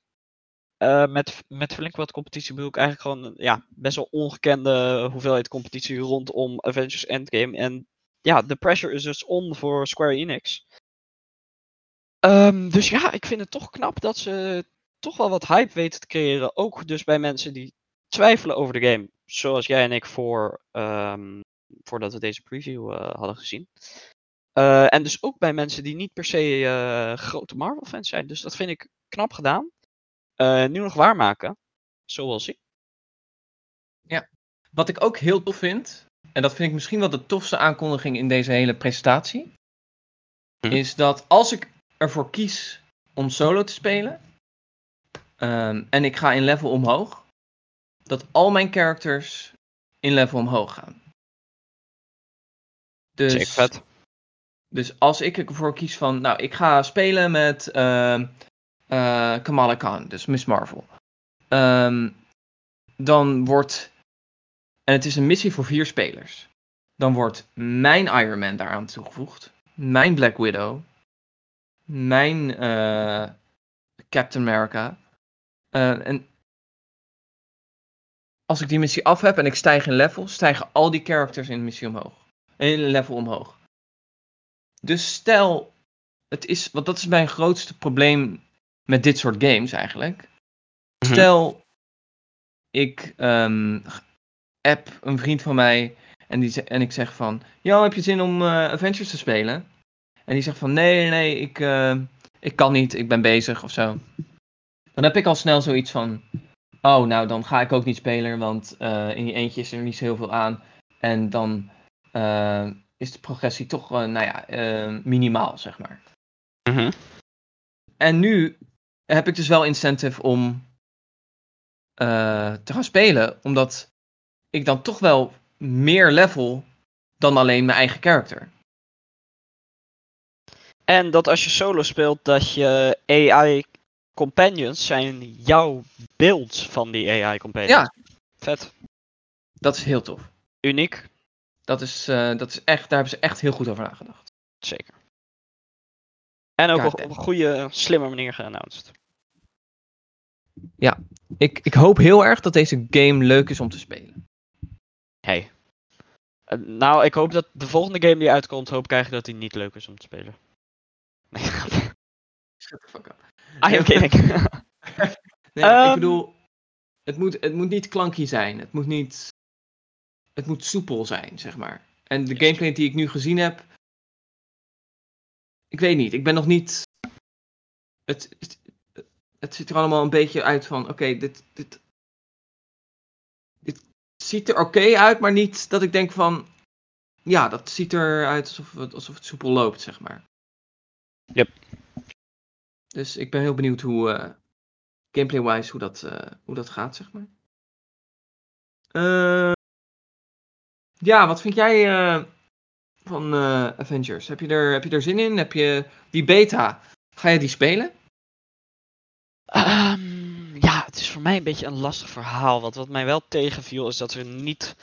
Eh, met, met flink wat competitie bedoel ik eigenlijk gewoon ja, best wel ongekende hoeveelheid competitie rondom Avengers Endgame. En ja, de pressure is dus on voor Square Enix. Ehm, dus ja, ik vind het toch knap dat ze toch wel wat hype weten te creëren. Ook dus bij mensen die twijfelen over de game. Zoals jij en ik voor, ehm, voordat we deze preview eh, hadden gezien. Eh, en dus ook bij mensen die niet per se eh, grote Marvel fans zijn. Dus dat vind ik knap gedaan. Eh, nu nog waarmaken. Zoals ik. Wat ik ook heel tof vind, en dat vind ik misschien wel de tofste aankondiging in deze hele presentatie, Hm. is dat als ik ervoor kies om solo te spelen, ehm, en ik ga in level omhoog, dat al mijn characters in level omhoog gaan. Dus, Zeker vet. Dus als ik ervoor kies van, nou, ik ga spelen met ehm eh, Kamala Khan, dus Miss Marvel. Ehm, dan wordt, en het is een missie voor vier spelers. Dan wordt mijn Iron Man daaraan toegevoegd. Mijn Black Widow. Mijn eh, Captain America. Eh, en als ik die missie af heb en ik stijg in level, stijgen al die characters in de missie omhoog. In level omhoog. Dus stel, het is, want dat is mijn grootste probleem met dit soort games eigenlijk. Mhm. Stel, ik ehm, app een vriend van mij en, die, en ik zeg van, yo, heb je zin om eh, Avengers te spelen? En die zegt van, nee, nee, nee, ik, eh, ik kan niet, ik ben bezig of zo. Dan heb ik al snel zoiets van, oh, nou, dan ga ik ook niet spelen, want eh, in je eentje is er niet zo heel veel aan. En dan is de progressie toch, nou ja, minimaal, zeg maar. Mhm. En nu heb ik dus wel incentive om eh, te gaan spelen, omdat ik dan toch wel meer level dan alleen mijn eigen character. En dat als je solo speelt, dat je AI companions zijn jouw beeld van die AI companions. Ja. Vet. Dat is heel tof. Uniek. Dat is, eh, dat is echt, daar hebben ze echt heel goed over nagedacht. Zeker. En ook Ja, op, op een goede, slimme manier geannounced. Ik, ik hoop heel erg dat deze game leuk is om te spelen. Hey. Eh, nou, ik hoop dat de volgende game die uitkomt, hoop ik eigenlijk dat die niet leuk is om te spelen. Nee. [laughs] Shut the fuck up. I am kidding. [laughs] Nee, maar Ehm. ik bedoel, het moet, het moet niet klanky zijn. Het moet niet. Het moet soepel zijn, zeg maar. En de Yes. gameplay die ik nu gezien heb. Ik weet niet, ik ben nog niet. Het, het, het ziet er allemaal een beetje uit van: oké, dit, dit. Dit ziet er oké uit, maar niet dat ik denk van. Ja, dat ziet eruit alsof het, alsof het soepel loopt, zeg maar. Yep. Dus ik ben heel benieuwd hoe. eh, gameplay-wise hoe dat, eh, hoe dat gaat, zeg maar. Eh, ja, wat vind jij van eh, Avengers? Heb je, er, heb je er zin in? Heb je die beta? Ga je die spelen? Ehm, ja, het is voor mij een beetje een lastig verhaal. Want wat mij wel tegenviel is dat we niet,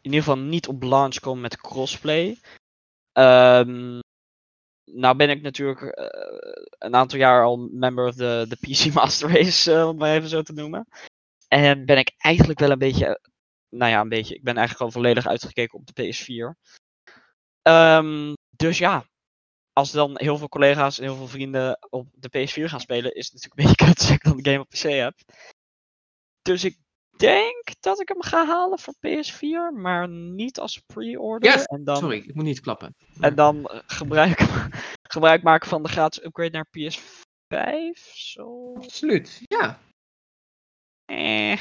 in ieder geval niet op launch komen met crossplay. Ehm, nou ben ik natuurlijk eh, een aantal jaar al member of de PC [laughs] Master Race, eh, om het maar even zo te noemen. En ben ik eigenlijk wel een beetje, nou ja, een beetje, ik ben eigenlijk al volledig uitgekeken op de PS4. Ehm, dus ja, als dan heel veel collega's en heel veel vrienden op de PS4 gaan spelen, is het natuurlijk een [laughs] beetje kut als ik dan de game op PC heb. Dus ik denk dat ik hem ga halen voor PS4, maar niet als pre-order. Yes! En dan, Sorry, ik moet niet klappen. en dan gebruik, [laughs] gebruik maken van de gratis upgrade naar PS5. Zo. Absoluut, ja. Eh.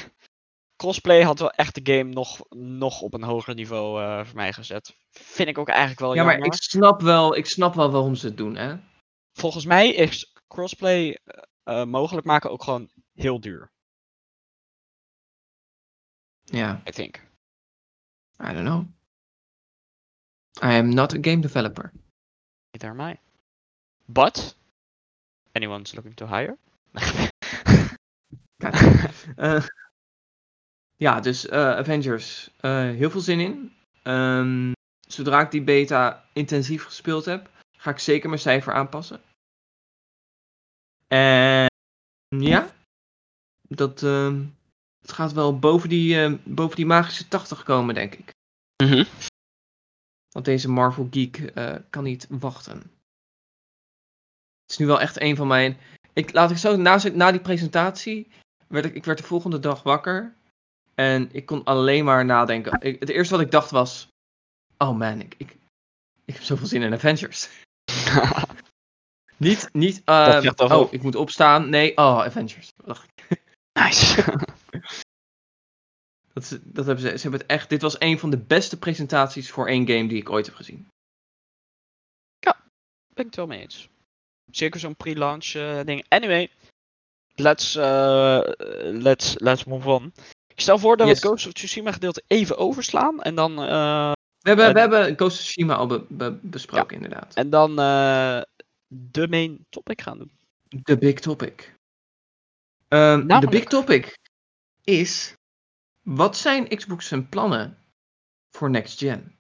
Crossplay had wel echt de game nog, nog op een hoger niveau eh, voor mij gezet. Vind ik ook eigenlijk wel Ja, maar jammer. ik snap, wel, ik snap wel waarom ze het doen, hè. Volgens mij is crossplay eh, eh, mogelijk maken ook gewoon heel duur. Ja, I think. I don't know. I am not a game developer. Neither am I. But, anyone's looking to hire? [laughs] [laughs] Eh, ja, dus eh, Avengers. eh, heel veel zin in. Ehm, zodra ik die beta intensief gespeeld heb, ga ik zeker mijn cijfer aanpassen. En ja, dat, ehm, het gaat wel boven die, eh, boven die magische 80 komen, denk ik. Mhm. Want deze Marvel Geek eh, kan niet wachten. Het is nu wel echt een van mijn. Ik, laat ik zo, na, na die presentatie, werd ik, ik werd de volgende dag wakker. En ik kon alleen maar nadenken. Ik, het eerste wat ik dacht was: Oh man, ik, ik, ik heb zoveel zin in Avengers. [laughs] niet, niet, eh, veel. oh, ik moet opstaan. Nee, oh, Avengers. Nice. [laughs] Dat, dat hebben ze, ze hebben het echt. Dit was een van de beste presentaties voor één game die ik ooit heb gezien. ben ik het wel mee eens. Zeker zo'n pre-launch eh, ding. Anyway, let's, eh, let's, let's move on. Ik stel voor dat we het Ghost of Tsushima gedeelte even overslaan. En dan, eh, We hebben, En- we hebben Ghost of Tsushima al be- be- besproken, inderdaad. en dan eh, de main topic gaan doen. De big topic. Ehm, de big topic is: wat zijn Xbox zijn plannen voor next gen?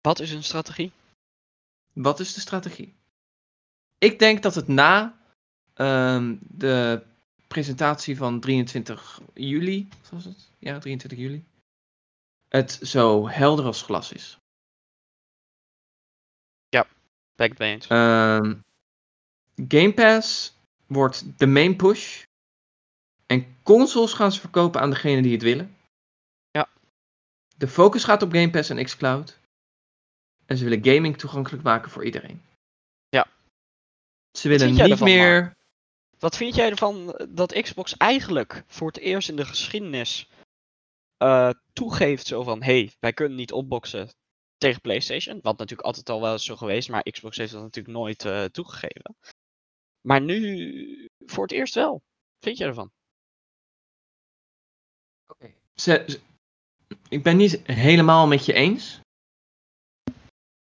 Wat is hun strategie? Wat is de strategie? Ik denk dat het na ehm, de presentatie van 23 juli, was het? Ja, 23 juli. Het zo helder als glas is. Ben ik het mee eens. Ehm, Game Pass wordt de main push. En consoles gaan ze verkopen aan degenen die het willen. Ja. De focus gaat op Game Pass en xCloud. En ze willen gaming toegankelijk maken voor iedereen. Ja. Ze willen niet meer. Wat vind jij ervan dat Xbox eigenlijk voor het eerst in de geschiedenis eh, toegeeft zo van, hey, wij kunnen niet opboksen tegen PlayStation, wat natuurlijk altijd al wel is zo geweest, maar Xbox heeft dat natuurlijk nooit eh, toegegeven. Maar nu voor het eerst wel. Vind jij ervan? Ze, ze- ik ben niet helemaal met je eens.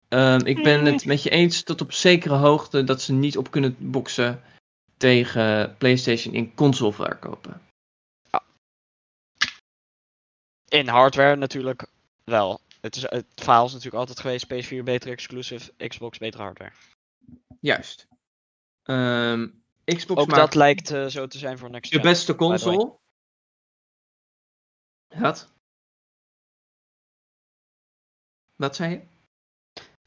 Ehm, ik ben het met je eens tot op zekere hoogte dat ze niet op kunnen boksen tegen PlayStation in console verkopen. In hardware natuurlijk wel. Het, is, het verhaal is natuurlijk altijd geweest: PS4 beter exclusive, Xbox betere hardware. Juist. Ehm, Xbox Ook dat lijkt eh, zo te zijn voor next de beste console. Wat? Wat zei je?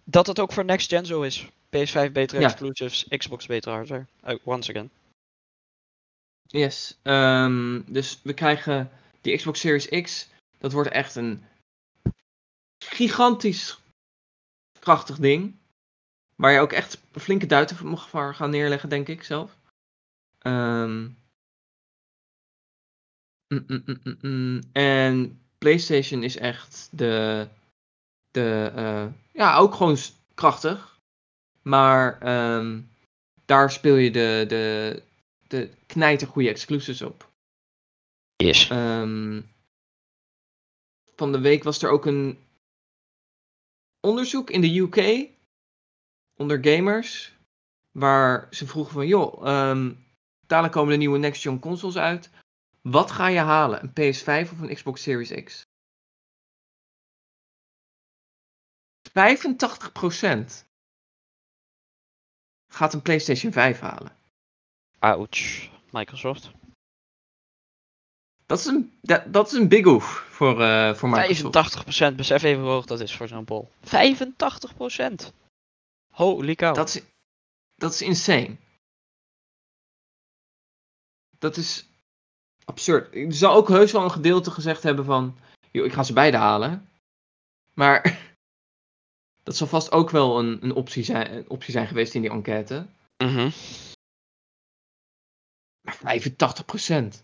Dat het ook voor next gen zo is. PS5 betere Ja. exclusives, Xbox betere hardware. Uh, once again. Yes. ehm, dus we krijgen die Xbox Series X. Dat wordt echt een gigantisch krachtig ding. Waar je ook echt flinke duiten voor mag voor gaan neerleggen, denk ik zelf. Ehm. Mm, mm, mm. En PlayStation is echt de. De eh, ja, ook gewoon krachtig. Maar ehm, daar speel je de, de, de knijtergoeie exclusives op. Yes. Ehm, van de week was er ook een onderzoek in de UK onder gamers. Waar ze vroegen van, joh, ehm dadelijk komen de nieuwe next gen consoles uit. Wat ga je halen? Een PS5 of een Xbox Series X? 85% gaat een PlayStation 5 halen. Ouch. Microsoft. Dat is een, dat, dat is een big oef voor, eh voor Microsoft. 85%. Besef even hoe hoog dat is voor zo'n poll. 85%. Holy cow. Dat is, dat is insane. Dat is absurd. Er zal ook heus wel een gedeelte gezegd hebben van... Joh, ik ga ze beide halen. Maar dat zal vast ook wel een, een, optie, zijn, een optie zijn geweest in die enquête. Mhm. Maar 85%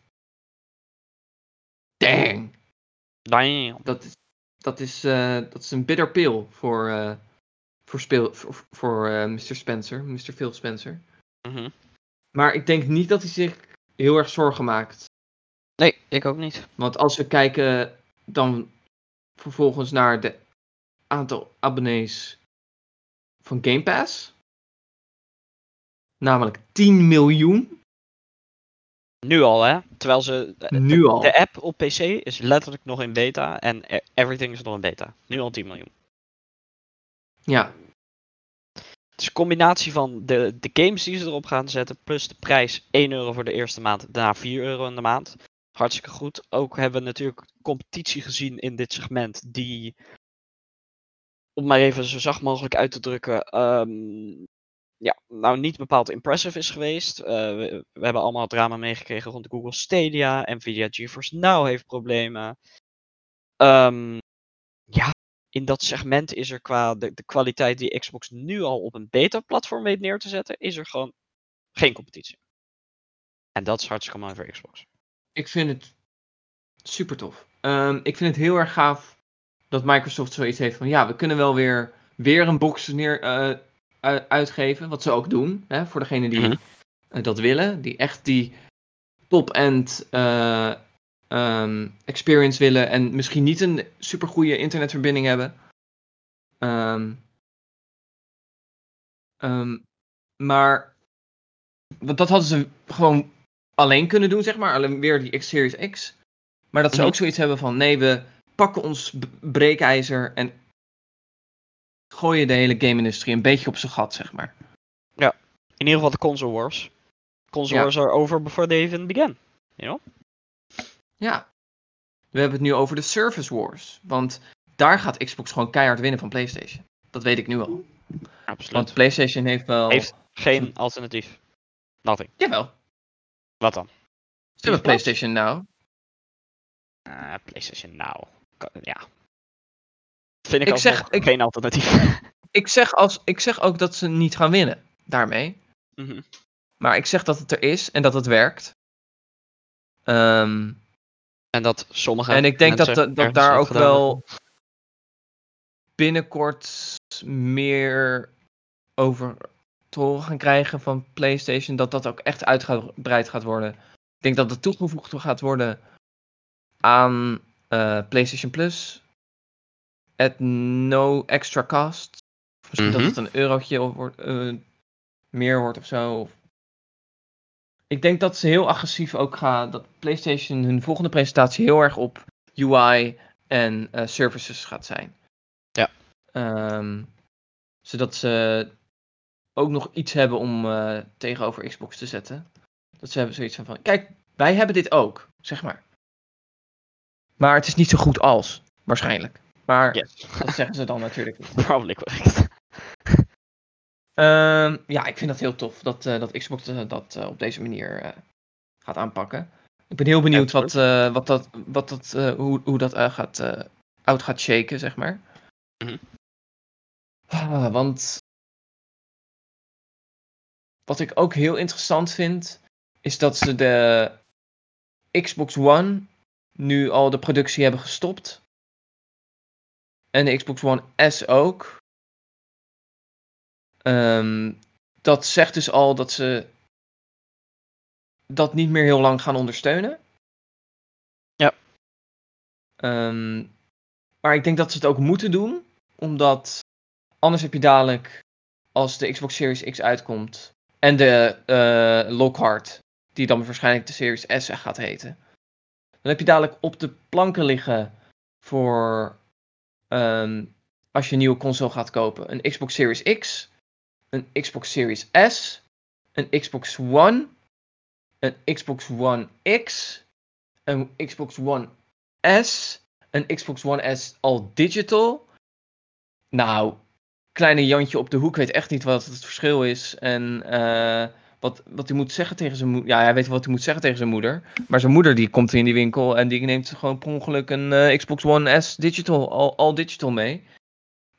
Dang. Damn. Dat is, dat is, eh, dat is een bitter pill voor, eh, voor, speel, voor, voor eh, Mr. Spencer. Mr. Phil Spencer. Mhm. Maar ik denk niet dat hij zich heel erg zorgen maakt. Nee, ik ook niet. Want als we kijken dan vervolgens naar de aantal abonnees van Game Pass. Namelijk 10 miljoen. Nu al, hè? Terwijl ze. de- Nu al. De app op PC is letterlijk nog in beta en e- everything is nog in beta. Nu al 10 miljoen. Ja, Het is een combinatie van de, de games die ze erop gaan zetten, plus de prijs 1 euro voor de eerste maand, daarna 4 euro in de maand. Hartstikke goed. Ook hebben we natuurlijk competitie gezien in dit segment, die, om maar even zo zacht mogelijk uit te drukken, ehm, ja, nou niet bepaald impressive is geweest. Eh, we, hebben allemaal drama meegekregen rond Google Stadia. Nvidia GeForce Now heeft problemen. Ehm, ja, in dat segment is er qua de, de kwaliteit die Xbox nu al op een beta-platform weet neer te zetten, is er gewoon geen competitie. En dat is hartstikke mooi voor Xbox. ik vind het super tof. Ehm, ik vind het heel erg gaaf dat Microsoft zoiets heeft van ja, we kunnen wel weer, weer een box neer, eh, uitgeven. Wat ze ook doen, hè, voor degenen die Mhm. eh, dat willen. Die echt die top-end eh, ehm, experience willen en misschien niet een supergoeie internetverbinding hebben. Ehm, ehm, maar, want dat hadden ze gewoon alleen kunnen doen, zeg maar. Alleen weer die X Series X. Maar dat ze Mhm. ook zoiets hebben van, nee, we pakken ons breekijzer en gooien de hele game-industrie een beetje op zijn gat, zeg maar. In ieder geval de console wars. Console Ja. wars are over before they even began. Ja. We hebben het nu over de Service Wars. Want daar gaat Xbox gewoon keihard winnen van PlayStation. Dat weet ik nu al. Absoluut. Want PlayStation heeft wel... Heeft geen alternatief. Nothing. Jawel. Wat dan? Ze hebben? PlayStation Now. Ah, PlayStation Now. Ja. Vind ik, Ik zeg- ik- geen alternatief. [laughs] Ik zeg, als, ik zeg ook dat ze niet gaan winnen. Daarmee. Mhm. Maar ik zeg dat het er is en dat het werkt. Ehm, En dat sommige en ik denk dat, dat, daar ook gedaan wel binnenkort meer over te horen gaan krijgen van PlayStation. Dat dat ook echt uitgebreid gaat worden. Ik denk dat het toegevoegd gaat worden aan eh, PlayStation Plus. At no extra cost. Misschien dat Mhm. het een eurotje of eh, meer wordt of zo. Ik denk dat ze heel agressief ook gaan. Dat PlayStation hun volgende presentatie heel erg op UI en eh, services gaat zijn. Ja. Ehm, zodat ze ook nog iets hebben om tegenover Xbox te zetten. Dat ze hebben zoiets van: kijk, wij hebben dit ook, zeg maar. Maar het is niet zo goed als, waarschijnlijk. Maar Yes. [laughs] dat zeggen ze dan natuurlijk niet. Probably correct. Ehm, ja, ik vind dat heel tof dat, eh, dat Xbox eh, dat eh, op deze manier gaat aanpakken. Ik ben heel benieuwd wat, wat dat, wat dat, hoe, hoe dat gaat, out gaat shaken, zeg maar. Mhm. Ah, want wat ik ook heel interessant vind, is dat ze de Xbox One nu al de productie hebben gestopt. En de Xbox One S ook. Ehm, dat zegt dus al dat ze dat niet meer heel lang gaan ondersteunen. Ja. Ehm, maar ik denk dat ze het ook moeten doen, omdat anders heb je dadelijk, als de Xbox Series X uitkomt en de eh, Lockhart, die dan waarschijnlijk de Series S gaat heten, dan heb je dadelijk op de planken liggen voor ehm, als je een nieuwe console gaat kopen, een Xbox Series X, een Xbox Series S, een Xbox One, een Xbox One X, een Xbox One S, een Xbox One S all digital. Nou, kleine Jantje op de hoek weet echt niet wat het verschil is en eh, wat, wat hij moet zeggen tegen zijn moeder. Ja, hij weet wat hij moet zeggen tegen zijn moeder. Maar zijn moeder die komt in die winkel en die neemt gewoon per ongeluk een eh, Xbox One S digital, all, all digital mee.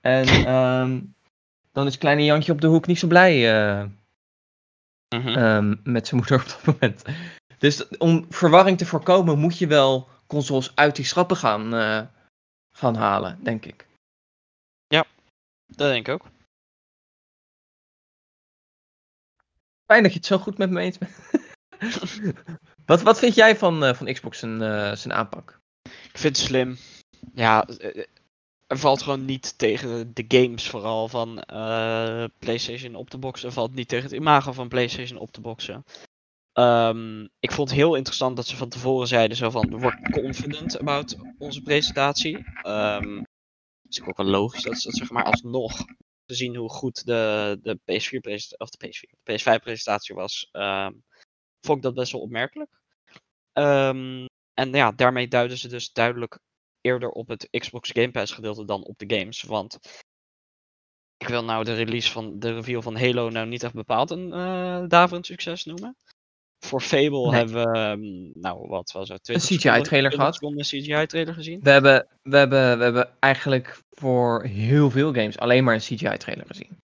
En [laughs] ehm, dan is kleine Jantje op de hoek niet zo blij ehm, met zijn moeder op dat moment. Dus om verwarring te voorkomen moet je wel consoles uit die schappen gaan, eh, gaan halen, denk ik. Dat denk ik ook. Fijn dat je het zo goed met me eens bent. [laughs] wat, wat vind jij van, eh, van Xbox zijn, eh, zijn aanpak? Ik vind het slim. Ja, eh, er valt gewoon niet tegen de games vooral van PlayStation op te boksen. Er valt niet tegen het imago van PlayStation op te boksen. Ehm, ik vond het heel interessant dat ze van tevoren zeiden zo van, word confident about onze presentatie. Ehm is ook wel logisch dat ze dat zeg maar alsnog, gezien hoe goed de, de PS4 presentatie, of de PS4, de PS5 presentatie was, ehm, vond ik dat best wel opmerkelijk. Ehm, en ja, daarmee duiden ze dus duidelijk eerder op het Xbox Game Pass gedeelte dan op de games. Want ik wil nou de release van de reveal van Halo nou niet echt bepaald een eh daverend succes noemen. Voor Fable Nee. hebben we, ehm, nou wat was het? 20 CGI-trailer seconden- 20 gehad. seconden CGI-trailer gezien. We hebben, we, hebben, we hebben eigenlijk voor heel veel games alleen maar een CGI-trailer gezien.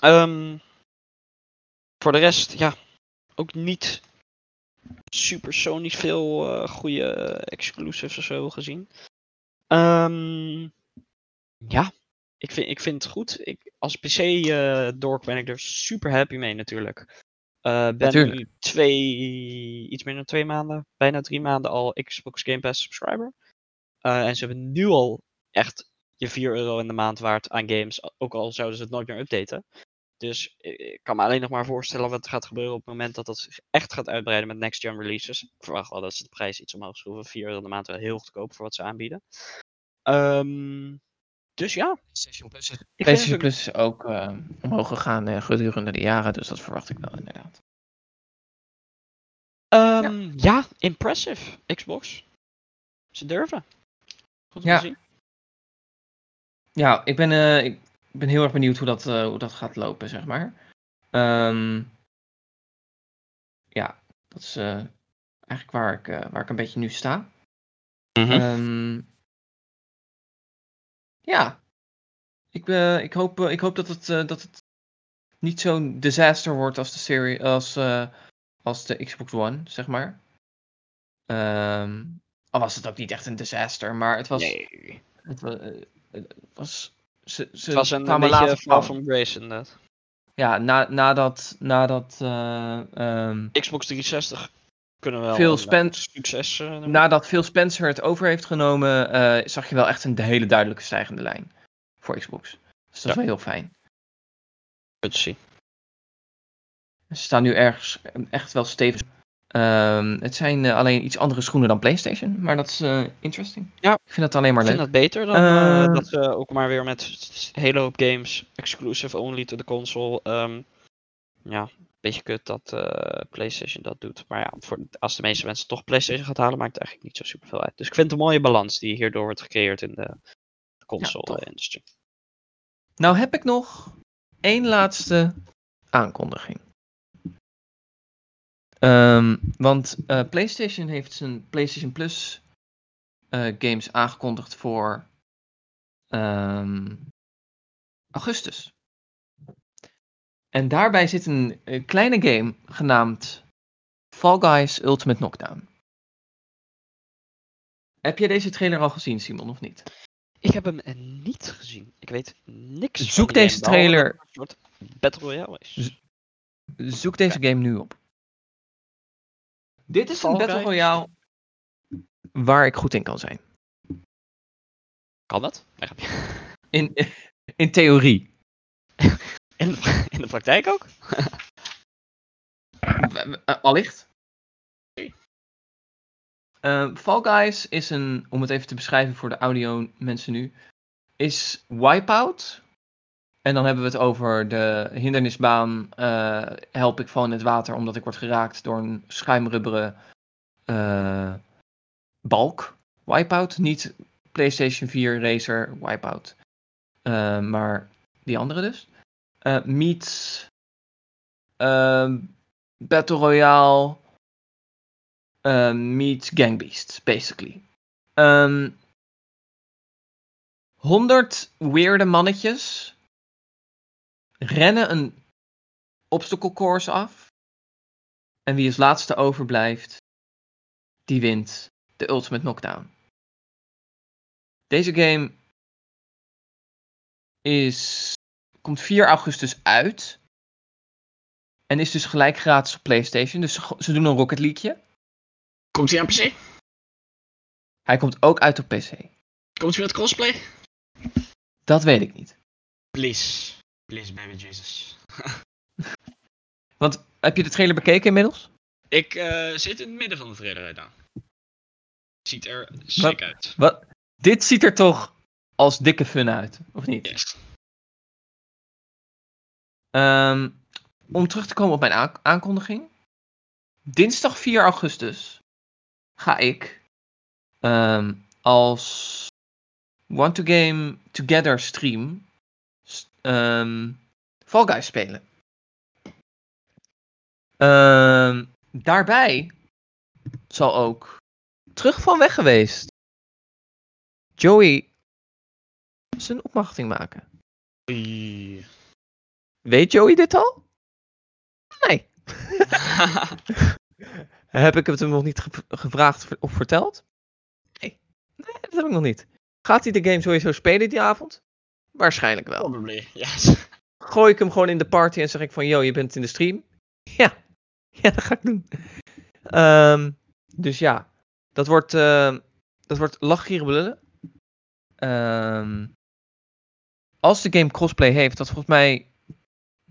Ehm, voor de rest, ja, ook niet super Sony veel eh goede exclusives of zo gezien. Ehm, ja, ik vind, ik vind het goed. Ik, als PC-dork ben ik er super happy mee natuurlijk. Eh ben Natuurlijk. nu twee, iets meer dan twee maanden, bijna drie maanden al Xbox Game Pass subscriber. Eh, en ze hebben nu al echt je 4 euro in de maand waard aan games, ook al zouden ze het nooit meer updaten. Dus eh, ik kan me alleen nog maar voorstellen wat er gaat gebeuren op het moment dat dat zich echt gaat uitbreiden met next gen releases. Ik verwacht wel dat ze de prijs iets omhoog schroeven. 4 euro in de maand wel heel goedkoop voor wat ze aanbieden. Ehm, dus ja. PlayStation Plus is, ik vind PlayStation het Plus is ook eh, omhoog gegaan eh, gedurende de jaren, dus dat verwacht ik wel inderdaad. Ehm, ja. impressive. Xbox. Ze durven. Goed om Ja. te zien. Ja, ik ben, eh, ik ben heel erg benieuwd hoe dat, eh, hoe dat gaat lopen, zeg maar. Ehm, ja, dat is eh, eigenlijk waar ik, eh, waar ik een beetje nu sta. Mhm. Ehm, ja, ik, eh, ik, hoop, eh, ik hoop dat het, eh, dat het niet zo'n disaster wordt als de, serie, als, eh, als de Xbox One, zeg maar. Ehm, al was het ook niet echt een disaster, maar het was. nee. Het, wa- eh, het was ze, ze Het was een, kwamen beetje later fall van. from grace inderdaad. Ja, na, nadat, nadat eh, ehm, Xbox 360 Kunnen we wel Phil Spen- eh, succes eh. Nadat Phil Spencer het over heeft genomen, eh, zag je wel echt een hele duidelijke stijgende lijn voor Xbox. Dus dat is wel heel fijn. Goed zien. Ze staan nu ergens echt wel stevig. Ehm, het zijn alleen iets andere schoenen dan PlayStation, maar dat is eh, interesting. Ja. Ik vind het alleen maar Ik vind leuk. dat beter dan dat ze ook maar weer met hele hoop games exclusive only to the console. ehm, ja, beetje kut dat eh, PlayStation dat doet. Maar ja, voor, als de meeste mensen toch PlayStation gaat halen, maakt het eigenlijk niet zo super veel uit. Dus ik vind het een mooie balans die hierdoor wordt gecreëerd in de console-industrie. Nou heb ik nog één laatste aankondiging. Ehm, want eh, PlayStation heeft zijn PlayStation Plus eh, games aangekondigd voor ehm, augustus. En daarbij zit een, eh, kleine game genaamd Fall Guys Ultimate Knockdown. Heb je deze trailer al gezien, Simon, of niet? Ik heb hem eh, niet gezien. Ik weet niks van Zoek die deze game, trailer- een soort Battle Royale is. Zoek deze game nu op. Dit is Fall een Battle Guys? Royale waar ik goed in kan zijn. Kan dat? In, in theorie. [laughs] In de, in de praktijk ook? Eh, Allicht. Eh, Fall Guys is een, om het even te beschrijven voor de audio mensen nu, is Wipeout. En dan hebben we het over de hindernisbaan. eh, help ik van in het water omdat ik word geraakt door een schuimrubberen balk. Wipeout, niet PlayStation 4 Racer Wipeout. Maar die andere dus. Eh meets ehm, Battle Royale eh, meets Gang Beasts, basically. Ehm 100 weirde mannetjes rennen een obstacle course af. En wie als laatste overblijft, die wint de Ultimate Knockdown. Deze game is, komt 4 augustus uit. En is dus gelijk gratis op PlayStation. Dus ze, ze doen een Rocket League. Komt hij aan PC? Hij komt ook uit op PC. Komt hij met crossplay? Dat weet ik niet. Please. Please, baby Jesus. [laughs] Want heb je de trailer bekeken inmiddels? Ik eh, zit in het midden van de trailer aan. Ziet er sick uit. Wat? Dit ziet er toch als dikke fun uit, of niet? Yes. Ehm, om terug te komen op mijn aan- aankondiging. Dinsdag 4 augustus ga ik ehm, als Want to Game Together stream ehm, Fall Guys spelen. Daarbij zal ook terug van weg geweest Joey zijn opmachting maken. Weet Joey dit al? Nee. [laughs] heb ik het hem nog niet ge- gevraagd of verteld? Nee. Nee, dat heb ik nog niet. Gaat hij de game sowieso spelen die avond? Waarschijnlijk wel. Probably, yes. Gooi ik hem gewoon in de party en zeg ik van, yo, je bent in de stream? [laughs] Ja. Ja, dat ga ik doen. Ehm, dus ja, dat wordt, uh, dat wordt lachgieren belullen. Ehm, als de game crossplay heeft, dat volgens mij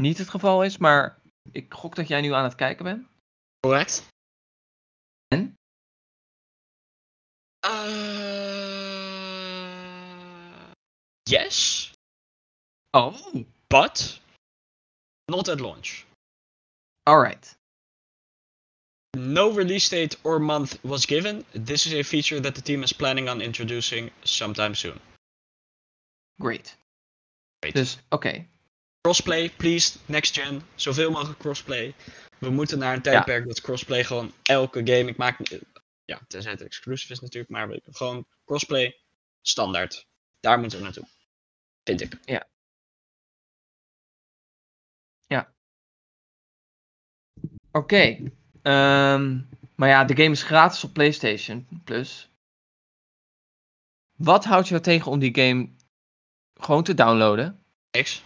niet het geval is, maar ik gok dat jij nu aan het kijken bent. Correct. En? Uh, yes, Oh. but not at launch. Alright. No release date or month was given. This is a feature that the team is planning on introducing sometime soon. Great. Great. Dus, oké. Crossplay, please, next gen. Zoveel mogelijk crossplay. We moeten naar een tijdperk dat crossplay gewoon elke game. Ik maak. Ja, tenzij het exclusive is natuurlijk, maar gewoon crossplay standaard. Daar moeten we naartoe. Vind ik. Oké. Ehm, maar ja, de game is gratis op PlayStation Plus. Wat houdt jou tegen om die game gewoon te downloaden Niks.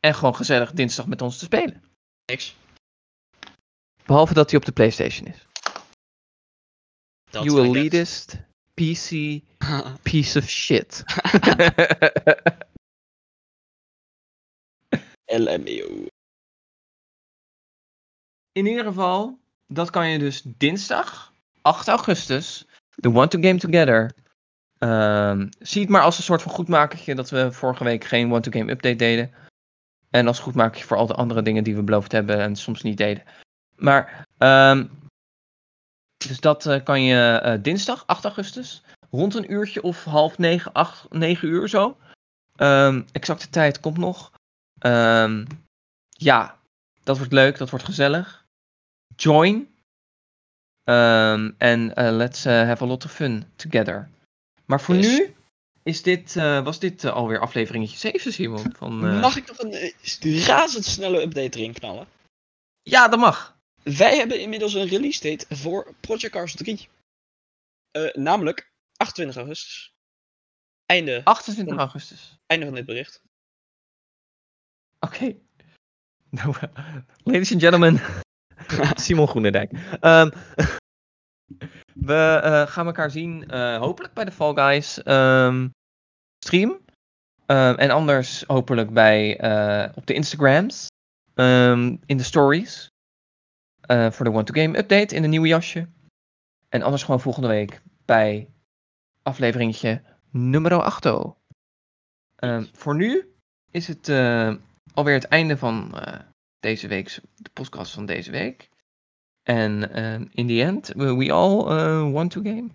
En gewoon gezellig dinsdag met ons te spelen? Niks. Behalve dat hij op de PlayStation is. Dat you elitist PC [laughs] piece of shit. [laughs] LMAO. In ieder geval, dat kan je dus dinsdag, 8 augustus, de One to Game Together. Ehm, zie het maar als een soort van goedmakertje dat we vorige week geen One to Game update deden. En als goedmakertje voor al de andere dingen die we beloofd hebben en soms niet deden. Maar, ehm, dus dat eh, kan je eh, dinsdag, 8 augustus, rond een uurtje of half negen, acht, negen uur zo. Ehm, exacte tijd komt nog. Ehm, ja, dat wordt leuk, dat wordt gezellig. Join. En eh, let's have a lot of fun together. Maar voor Yes. nu is dit, eh, was dit eh, alweer afleveringetje 7, Simon. Van, eh, Mag ik nog een razendsnelle update erin knallen? Ja, dat mag. Wij hebben inmiddels een release date voor Project Cars 3. Eh, namelijk 28 augustus. Einde, 28 augustus. einde van dit bericht. Oké. [laughs] Nou, ladies and gentlemen, [laughs] Simon Groenendijk. Ehm, [laughs] we gaan elkaar zien, hopelijk bij de Fall Guys ehm, stream. Ehm, en anders hopelijk bij, eh, op de Instagrams, ehm, in de stories. eh, voor de One to Game update in een nieuwe jasje. En anders gewoon volgende week bij afleveringetje nummer 8. Ehm, voor nu is het eh, alweer het einde van deze week, de podcast van deze week. En in the end, we we all want to game.